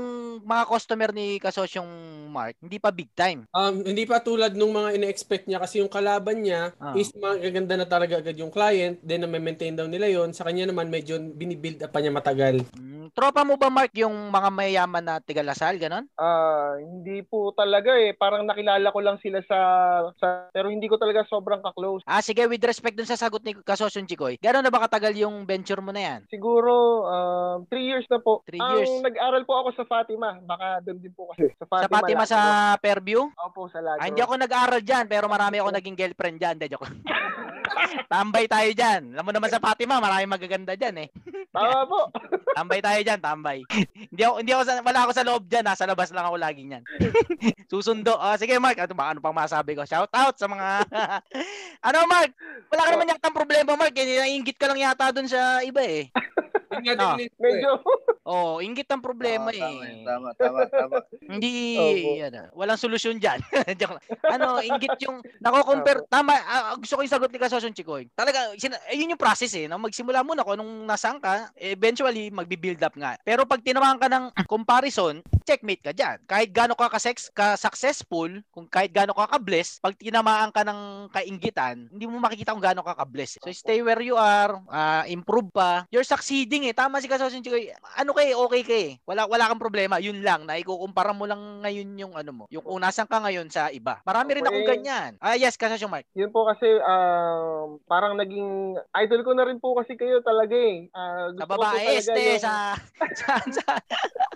mga customer ni Kasosyong Mark, hindi pa big time. Um, hindi pa tulad nung mga ine-expect niya kasi yung kalaban niya Ah. is magaganda na talaga agad yung client, then na maintain daw nila yon Sa kanya naman medyo binibuild up pa niya matagal. Mm, Tropa mo ba Mark yung mga mayayaman na tiga Lasal, ganon? Ah, hindi po talaga eh. Parang nakilala ko lang sila sa, sa pero hindi ko talaga sobrang ka-close. Ah, sige, with respect dun sa sagot ni Kasosyong Chikoy, gano'n na ba katagal yung venture mo na yan? Siguro um, three years na po. Three Ang years. nag-aral po ako sa Fatima. Baka doon din po kasi. Sa Fatima, Sa Fatima sa Fairview? Opo, sa Lagos. Ah, hindi ako nag-aral dyan, pero marami ako naging girlfriend dyan. Hindi, joke. (laughs) tambay tayo dyan. Alam mo naman sa Fatima, marami magaganda dyan eh. Tama po. (laughs) tambay tayo dyan, tambay. hindi ako, hindi ako sa, wala ako sa loob dyan, nasa labas lang ako lagi niyan. (laughs) (laughs) Susundo. Ah, sige Mark, ano ano pang masabi ko? Shout out sa mga (laughs) Ano Mark? Wala ka naman yata problema Mark, eh, naiingit ka lang yata dun sa iba eh. (laughs) Ah. Medyo. Oh, ingit ang problema eh. Tama, tama, tama. Hindi, Opo. ano, walang solusyon lang. ano, ingit yung, nako-compare, tama, ah, gusto ko yung sagot ni Kasosyon Chikoy. Talaga, sina, eh, yun yung process eh, no? magsimula muna kung anong nasaan ka, eventually, magbi-build up nga. Pero pag tinamaan ka ng comparison, mag-checkmate ka dyan. Kahit gaano ka ka-sex, ka-successful, kung kahit gaano ka ka-bless, pag tinamaan ka ng kainggitan, hindi mo makikita kung gaano ka ka-bless. So stay where you are, ah, improve pa. You're succeeding eh. Tama si Kasosin Chikoy. Ano kay okay ka eh. Wala wala kang problema. Yun lang na ikukumpara mo lang ngayon yung ano mo, yung kung nasan ka ngayon sa iba. Marami rin akong Okay. ganyan. Ah yes, Kasosin Mark. Yun po kasi um, parang naging idol ko na rin po kasi kayo talaga eh. Ah, gusto Sa ko babae, este, yung- sa, (laughs) sa, sa,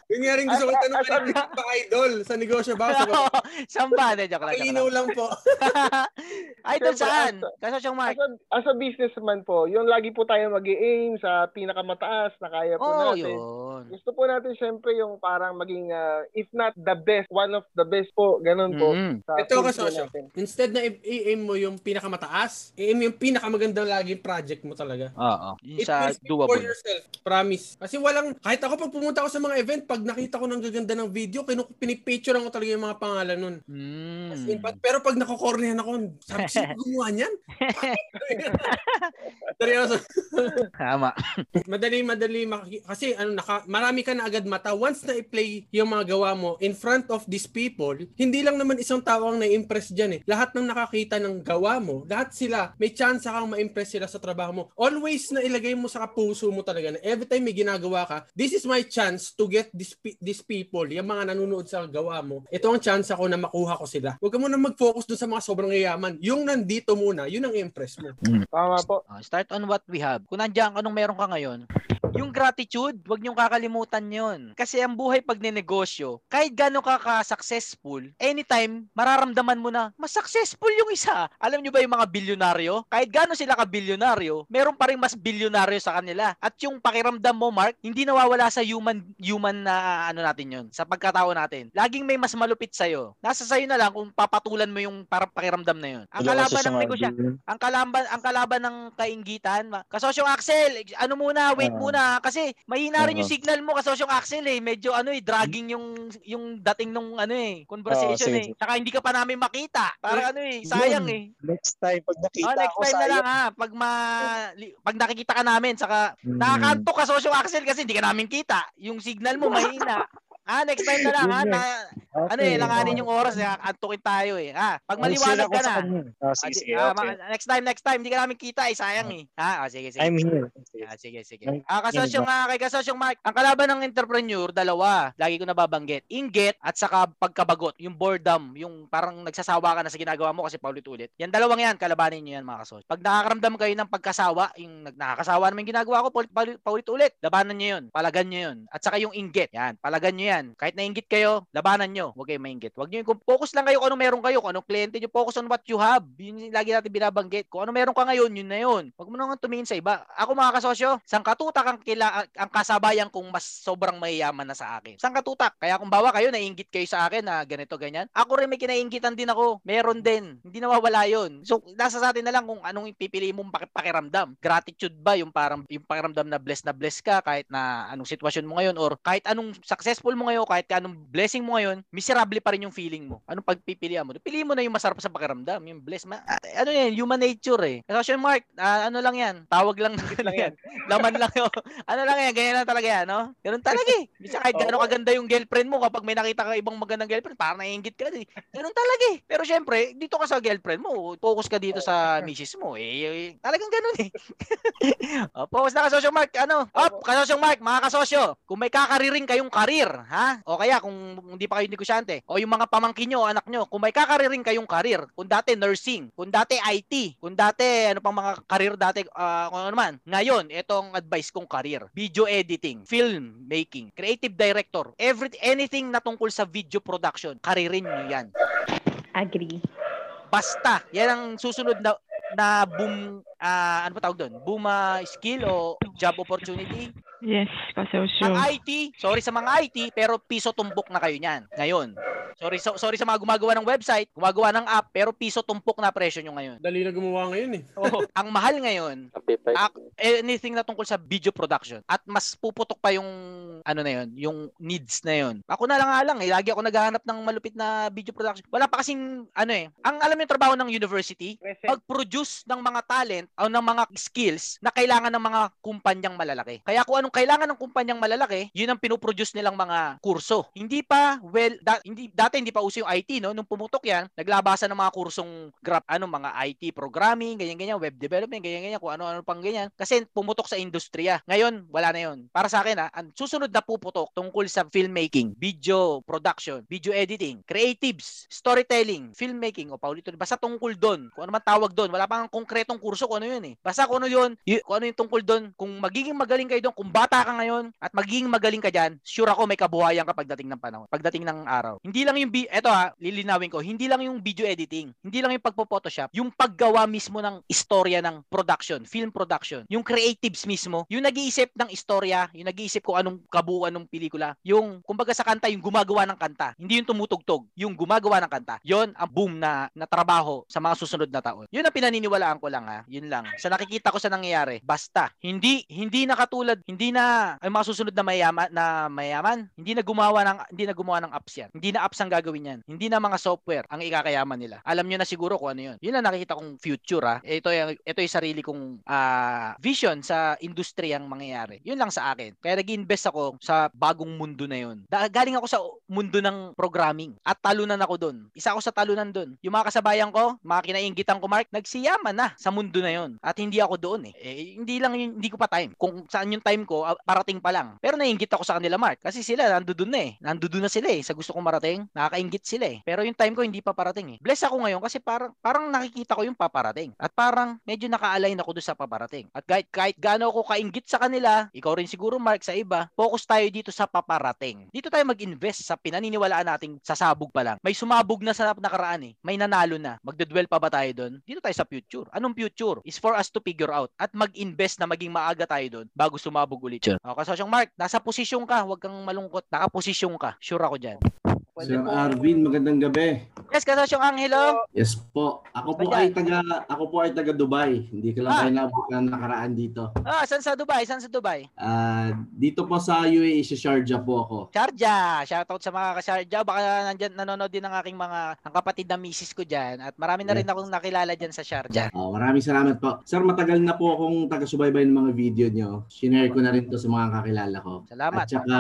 Yun nga rin gusto ko tanong kanina, ba idol? Sa negosyo ba? Sa baba? (laughs) Saan ba? Hindi, joke lang, joke Pakilinaw lang. po. (laughs) Idol Siyempre, saan? as a- Kasosyong Mark. As a, as a businessman po, yung lagi po tayo mag aim sa pinakamataas na kaya po Oo, natin. yun. Gusto po natin syempre yung parang maging, ah, if not the best, one of the best po. Ganun po. Mm. Sa Ito field ka, po Sosyo. natin. Instead na i- i-aim mo yung pinakamataas, i-aim yung pinakamagandang laging project mo talaga. Oo. Yung It sa speak for doable. yourself. Promise. Kasi walang, kahit ako pag pumunta ako sa mga event, pag nakita ko ng gaganda ng video, kinu pinipicture ko talaga yung mga pangalan nun. As in, but- pero pag nakokornehan ako, sabi sino gumawa niyan? (laughs) Seryoso. Tama. madali, madali. maki- Kasi ano, naka, marami ka na agad mata. Once na i-play yung mga gawa mo in front of these people, hindi lang naman isang tao ang na-impress dyan eh. Lahat ng nakakita ng gawa mo, lahat sila, may chance kang ma-impress sila sa trabaho mo. Always na ilagay mo sa puso mo talaga na every time may ginagawa ka, this is my chance to get these, pe- these people, yung mga nanonood sa gawa mo. Ito ang chance ako na makuha ko sila. Huwag ka muna mag-focus dun sa mga sobrang yayaman. Yung nandito muna, yun ang impress mo. Tama po. Ah, start on what we have. Kung nandiyan ka, anong meron ka ngayon, yung gratitude, wag niyong kakalimutan yon. Kasi ang buhay pag ninegosyo, kahit gano'n ka ka-successful, anytime, mararamdaman mo na, mas successful yung isa. Alam niyo ba yung mga bilyonaryo? Kahit gano'n sila ka-bilyonaryo, meron pa rin mas bilyonaryo sa kanila. At yung pakiramdam mo, Mark, hindi nawawala sa human human na ano natin yon sa pagkatao natin. Laging may mas malupit sa'yo. Nasa sa'yo na lang kung papatulan mo yung parang pakiramdam na yun. Ang kalaban ng argument. ang kalaban ang kalaban ng kainggitan. Kasosyong Axel, ano muna, wait Ah. Muna kasi mahina rin yung signal mo kasosyong Axel eh. Medyo ano eh dragging yung yung dating nung ano eh conversation sige, eh. Saka hindi ka pa namin makita. Parang ano eh, sayang Yun. eh. Next time, pag nakita Oh, next ako, time na sayang. lang ha. Pag ma pag nakikita ka namin saka Mm. nakakanto ka sosyong Axel kasi hindi ka namin kita. Yung signal mo mahina. Ah, next time na lang ha. Yun Na, yan. ano eh, Okay. langanin yung oras, eh, antukin tayo eh. Ha, pag I'll maliwanag ka na. kanya. Ah, Ah, sige, sige, ah, okay. next time, next time, hindi ka namin kita eh, sayang eh. Ha, ah, sige, sige. I'm here. Ah, sige, sige. Ah, kasosyong nga, kay kasosyong Mark, ang kalaban ng entrepreneur, dalawa. Lagi ko nababanggit. Inggit at saka pagkabagot. Yung boredom, yung parang nagsasawa ka na sa ginagawa mo kasi paulit-ulit. Yan dalawang yan, kalabanin nyo yan mga kasosyo. Pag nakakaramdam kayo ng pagkasawa, yung nakakasawa naman yung ginagawa ko, paulit- paulit- paulit-ulit, labanan nyo yun. Palagan nyo yun. At saka yung inggit, yan, palagan nyo yan. Kahit nainggit kayo, labanan nyo. Huwag kayo mainggit. Huwag nyo focus lang kayo kung anong meron kayo, kung anong kliyente nyo, focus on what you have. Yun yung lagi natin binabanggit. Kung ano meron ka ngayon, yun na yun. Huwag mo nang tumingin sa iba. Ako mga kasosyo, sang katutak ang, kila, ang kasabayan kong mas sobrang mayayaman na sa akin. Sang katutak. Kaya kung bawa kayo, nainggit kayo sa akin na ganito, ganyan. Ako rin may kinainggitan din ako. Meron din. Hindi nawawala yun. So, nasa sa atin na lang kung anong ipipili mong paki- pakiramdam. Gratitude ba yung parang yung pakiramdam na blessed na blessed ka kahit na anong sitwasyon mo ngayon or kahit anong successful mo ngayon, kahit anong blessing mo ngayon, miserable pa rin yung feeling mo. Anong pagpipilian mo? Piliin mo na yung masarap sa pakiramdam, yung blessed. Ma- ah, ano yan, human nature eh. Kasi Mark, ah, ano lang yan, tawag lang (laughs) lang yan. Laman lang yun. (laughs) ano lang yan, ganyan lang talaga yan, no? Ganun talaga eh. Bisa kahit gaano kaganda yung girlfriend mo, kapag may nakita ka ibang magandang girlfriend, parang naiingit ka din. Ganun talaga eh. Pero syempre, dito ka sa girlfriend mo, focus ka dito sa misis mo. Eh, eh, talagang ganun eh. (laughs) oh, focus na kasosyo Mark. Ano? Up, kasosyo Mark, mga kasosyo. Kung may kakariring kayong karir, ha? O kaya kung hindi pa kayo negosyante, o yung mga pamangkin nyo, o anak nyo, kung may kakariring kayong karir, kung dati nursing, kung dati IT, kung dati ano pang mga karir dati, ah, kung ano naman. Ngayon, itong advice kong karir. Video editing, film making, creative director, every anything na tungkol sa video production, karirin nyo yan. Agree. Basta, yan ang susunod na na boom ah, ano ba tawag doon? Boom ah, skill o job opportunity. Yes, kasosyo. Ang IT, sorry sa mga IT, pero piso tumbok na kayo niyan ngayon. Sorry sa, sorry sa mga gumagawa ng website, gumagawa ng app, pero piso tumpok na presyo nyo ngayon. Dali na gumawa ngayon eh. Oo. (laughs) ang mahal ngayon, ak- anything na tungkol sa video production. At mas puputok pa yung ano na yun, yung needs na yun. Ako na lang nga lang eh, lagi ako naghahanap ng malupit na video production. Wala pa kasing ano eh, ang alam yung trabaho ng university, mag-produce ng mga talent o ng mga skills na kailangan ng mga kumpanyang malalaki. Kaya kung anong kailangan ng kumpanyang malalaki, yun ang pinoproduce nilang mga kurso. Hindi pa well da- hindi dati hindi pa uso yung IT no nung pumutok yan naglabasan ng mga kursong grab ano mga IT programming ganyan ganyan web development ganyan ganyan kung ano ano pang ganyan kasi pumutok sa industriya ngayon wala na yon para sa akin ha ang susunod na puputok tungkol sa filmmaking video production video editing creatives storytelling filmmaking o paulito basta tungkol doon kung ano man tawag doon wala pang konkretong kurso kung ano yun eh. Basta kung ano yun y- kung ano yung tungkol doon kung magiging magaling kayo doon kung bata ka ngayon at magiging magaling ka dyan sure ako may kabuhayan ka pagdating ng panahon pagdating ng araw. Hindi lang yung bi- eto ha lilinawin ko hindi lang yung video editing hindi lang yung pagpo-photoshop yung paggawa mismo ng istorya ng production film production yung creatives mismo yung nag-iisip ng istorya yung nag-iisip kung anong kabuuan ng pelikula yung kumbaga sa kanta yung gumagawa ng kanta hindi yung tumutugtog yung gumagawa ng kanta. Yon ang boom na na trabaho sa mga susunod na taon. Yun ang pinaniniwalaan ko lang ha. Yun lang sa nakikita ko sa nangyayari basta. Hindi hindi na katulad hindi na ay mga susunod na mayaman na mayaman hindi na gumawa ng hindi na gumawa ng apps yan. Hindi na apps ang gagawin yan. Hindi na mga software ang ikakayaman nila. Alam nyo na siguro kung ano yun. Yun ang nakikita kong future ha ito yung ito yung sarili kong ah, vision sa industriyang mangyayari. Yun lang sa akin. Kaya nag-invest ako sa bagong mundo na yun. Galing ako sa mundo ng programming at talunan ako doon isa ako sa talunan doon yung mga kasabayan ko mga kinainggitan ko Mark nagsiyaman na sa mundo na yun at hindi ako doon eh, eh hindi lang yun, hindi ko pa time. Kung saan yung time ko ah, parating pa lang. Pero naiinggit ako sa kanila Mark. Kasi sila nandoon na eh. Nandoon na sila eh sa gusto kong marating. Nakakaingit sila eh. Pero yung time ko hindi pa parating eh. Bless ako ngayon kasi parang parang nakikita ko yung paparating. At parang medyo naka-align ako doon sa paparating. At kahit kahit gaano ako kainggit sa kanila ikaw rin siguro Mark sa iba focus tayo dito sa paparating. Dito tayo mag-invest sa pinaniniwalaan nating sasabog pa lang. May sumabog na sa nakaraan eh. May nanalo na. Magdedwell pa ba tayo doon dito tayo sa future. Anong future is for us to figure out at mag-invest na maging maaga tayo doon bago sumabog ulit. Yun okay so Mark nasa posisyon ka. Huwag kang malungkot. Nakaposisyon ka. Sure ako dyan Sir Arvin, magandang gabi. yes kasosyong Angelo Yes po. Ako po Ayan. ay taga ako po ay taga Dubai. Hindi ko lang Ah. kayo naabot na nakaraan dito. ah saan sa Dubai saan sa Dubai Ah, dito po sa UAE sa Sharjah po ako. Sharjah, shoutout sa mga ka-Sharjah. Baka nandyan, nanonood din ng aking mga ang kapatid na misis ko dyan. At marami na rin akong nakilala dyan sa Sharjah. Oh, maraming salamat po. Sir, matagal na po akong taga-subaybay ng mga video nyo. Shinare ko na rin to sa mga kakilala ko. Salamat. At saka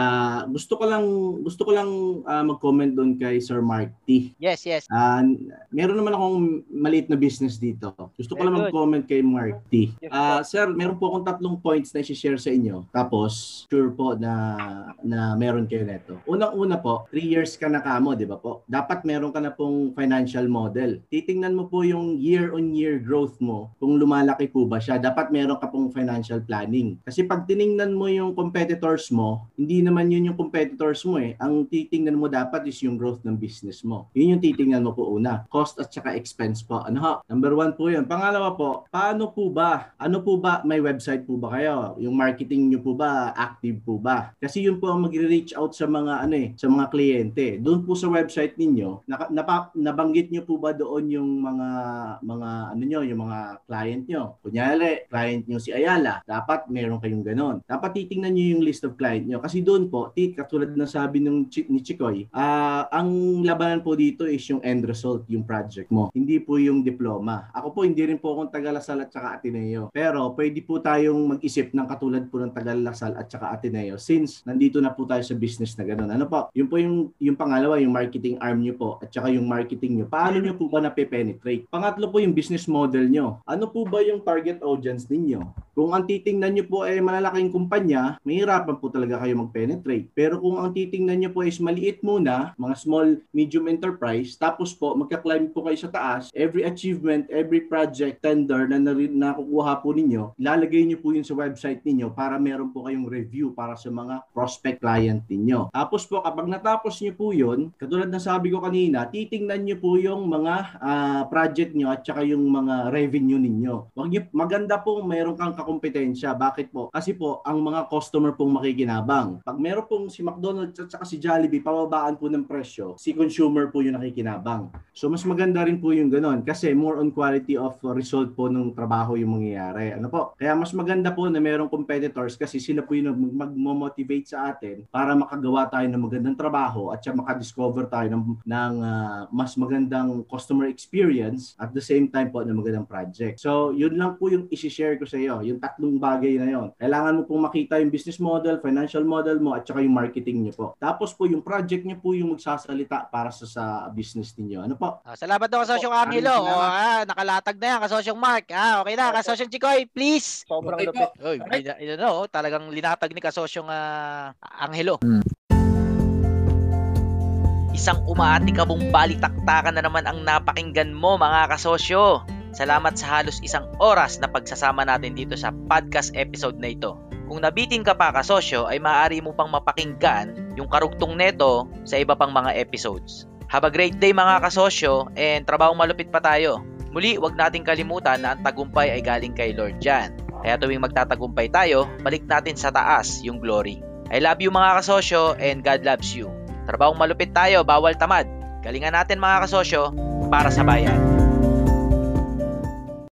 gusto ko lang gusto ko lang ah, mag-comment doon kay Sir Mark T. Yes, yes. Ah, meron naman akong maliit na business dito. Gusto ko lang mag-comment kay Mark T. Ah, sir, meron po akong tatlong points na i-share sa inyo. Tapos, sure po na na meron kayo neto. Unang-una po, 3 years ka na kamo, di ba po? Dapat meron ka na pong financial model. Titingnan mo po yung year-on-year growth mo. Kung lumalaki po ba siya, dapat meron ka pong financial planning. Kasi pag tiningnan mo yung competitors mo, hindi naman yun yung competitors mo eh. Ang titingnan mo dapat is yung growth ng business mo. Yun yung titingnan mo po una. Cost at saka expense po. Ano ho? Number one po yun. Pangalawa po, paano po ba? Ano po ba? May website po ba kayo? Yung marketing nyo po ba? Active po ba? Kasi yun po ang magre-reach out sa mga ano eh, sa mga kliyente. Doon po sa website ninyo, naka, napa, nabanggit nyo po ba doon yung mga mga ano nyo, yung mga client nyo? Kunyari, client nyo si Ayala, dapat meron kayong ganon. Dapat titingnan nyo yung list of client nyo. Kasi doon po, tit, katulad na sabi ng ni Chikoy, ah ang labanan po dito is yung end result, yung project mo. Hindi po yung diploma. Ako po, hindi rin po akong Tagalasal at saka Ateneo. Pero pwede po tayong mag-isip ng katulad po ng Tagalasal at saka Ateneo since nandito na po tayo sa business na gano'n. Ano po? Yun po yung, yung pangalawa, yung marketing arm nyo po at saka yung marketing nyo. Paano nyo po ba nape-penetrate? Pangatlo po yung business model nyo. Ano po ba yung target audience ninyo? Kung ang titingnan nyo po ay malalaking kumpanya, mahirapan po talaga kayo mag-penetrate. Pero kung ang titingnan nyo po is maliit muna, mga small, medium enterprise, tapos po, magka-climb po kayo sa taas. Every achievement, every project, tender na nari- nakukuha po ninyo, ilalagay niyo po yun sa website ninyo para meron po kayong review para sa mga prospect client ninyo. Tapos po, kapag natapos niyo po yun, katulad ng sabi ko kanina, titingnan niyo po yung mga ah, project niyo at saka yung mga revenue ninyo. Wag niyo, maganda po meron kang kakompetensya. Bakit po? Kasi po, ang mga customer pong makikinabang. Pag meron pong si McDonald's at saka si Jollibee, pababaan po ng presyo, si consumer po yung nakikinabang. So, mas maganda rin po yung ganun kasi more on quality of result po ng trabaho yung mangyayari. Ano po? Kaya mas maganda po na merong competitors kasi sila po yung mag- mag-motivate sa atin para makagawa tayo ng magandang trabaho at siya makadiscover tayo ng, ng ah, mas magandang customer experience at the same time po ng magandang project. So, yun lang po yung isi-share ko sa iyo, yung tatlong bagay na yon. Kailangan mo pong makita yung business model, financial model mo at saka yung marketing niyo po. Tapos po yung project niyo po yung magsasalita para sa, sa business niyo. Ano po? Ah, salamat daw kasosyong Angelo. Oh, ah, nakalatag na yan kasosyong Mark. Ah, okay na kasosyong Chikoy, please. Sobrang okay lupit. Oy, ina, ina, no, talagang linatag ni kasosyong ah, Angelo. Isang umaatikabong balitaktakan na naman ang napakinggan mo mga kasosyo. Salamat sa halos isang oras na pagsasama natin dito sa podcast episode na ito. Kung nabitin ka pa kasosyo ay maaari mo pang mapakinggan yung karugtong neto sa iba pang mga episodes. Have a great day mga kasosyo and trabahong malupit pa tayo. Muli, wag nating kalimutan na ang tagumpay ay galing kay Lord Jan. Kaya tuwing magtatagumpay tayo, balik natin sa taas yung glory. I love you mga kasosyo and God loves you. Trabahong malupit tayo, bawal tamad. Galingan natin mga kasosyo para sa bayan.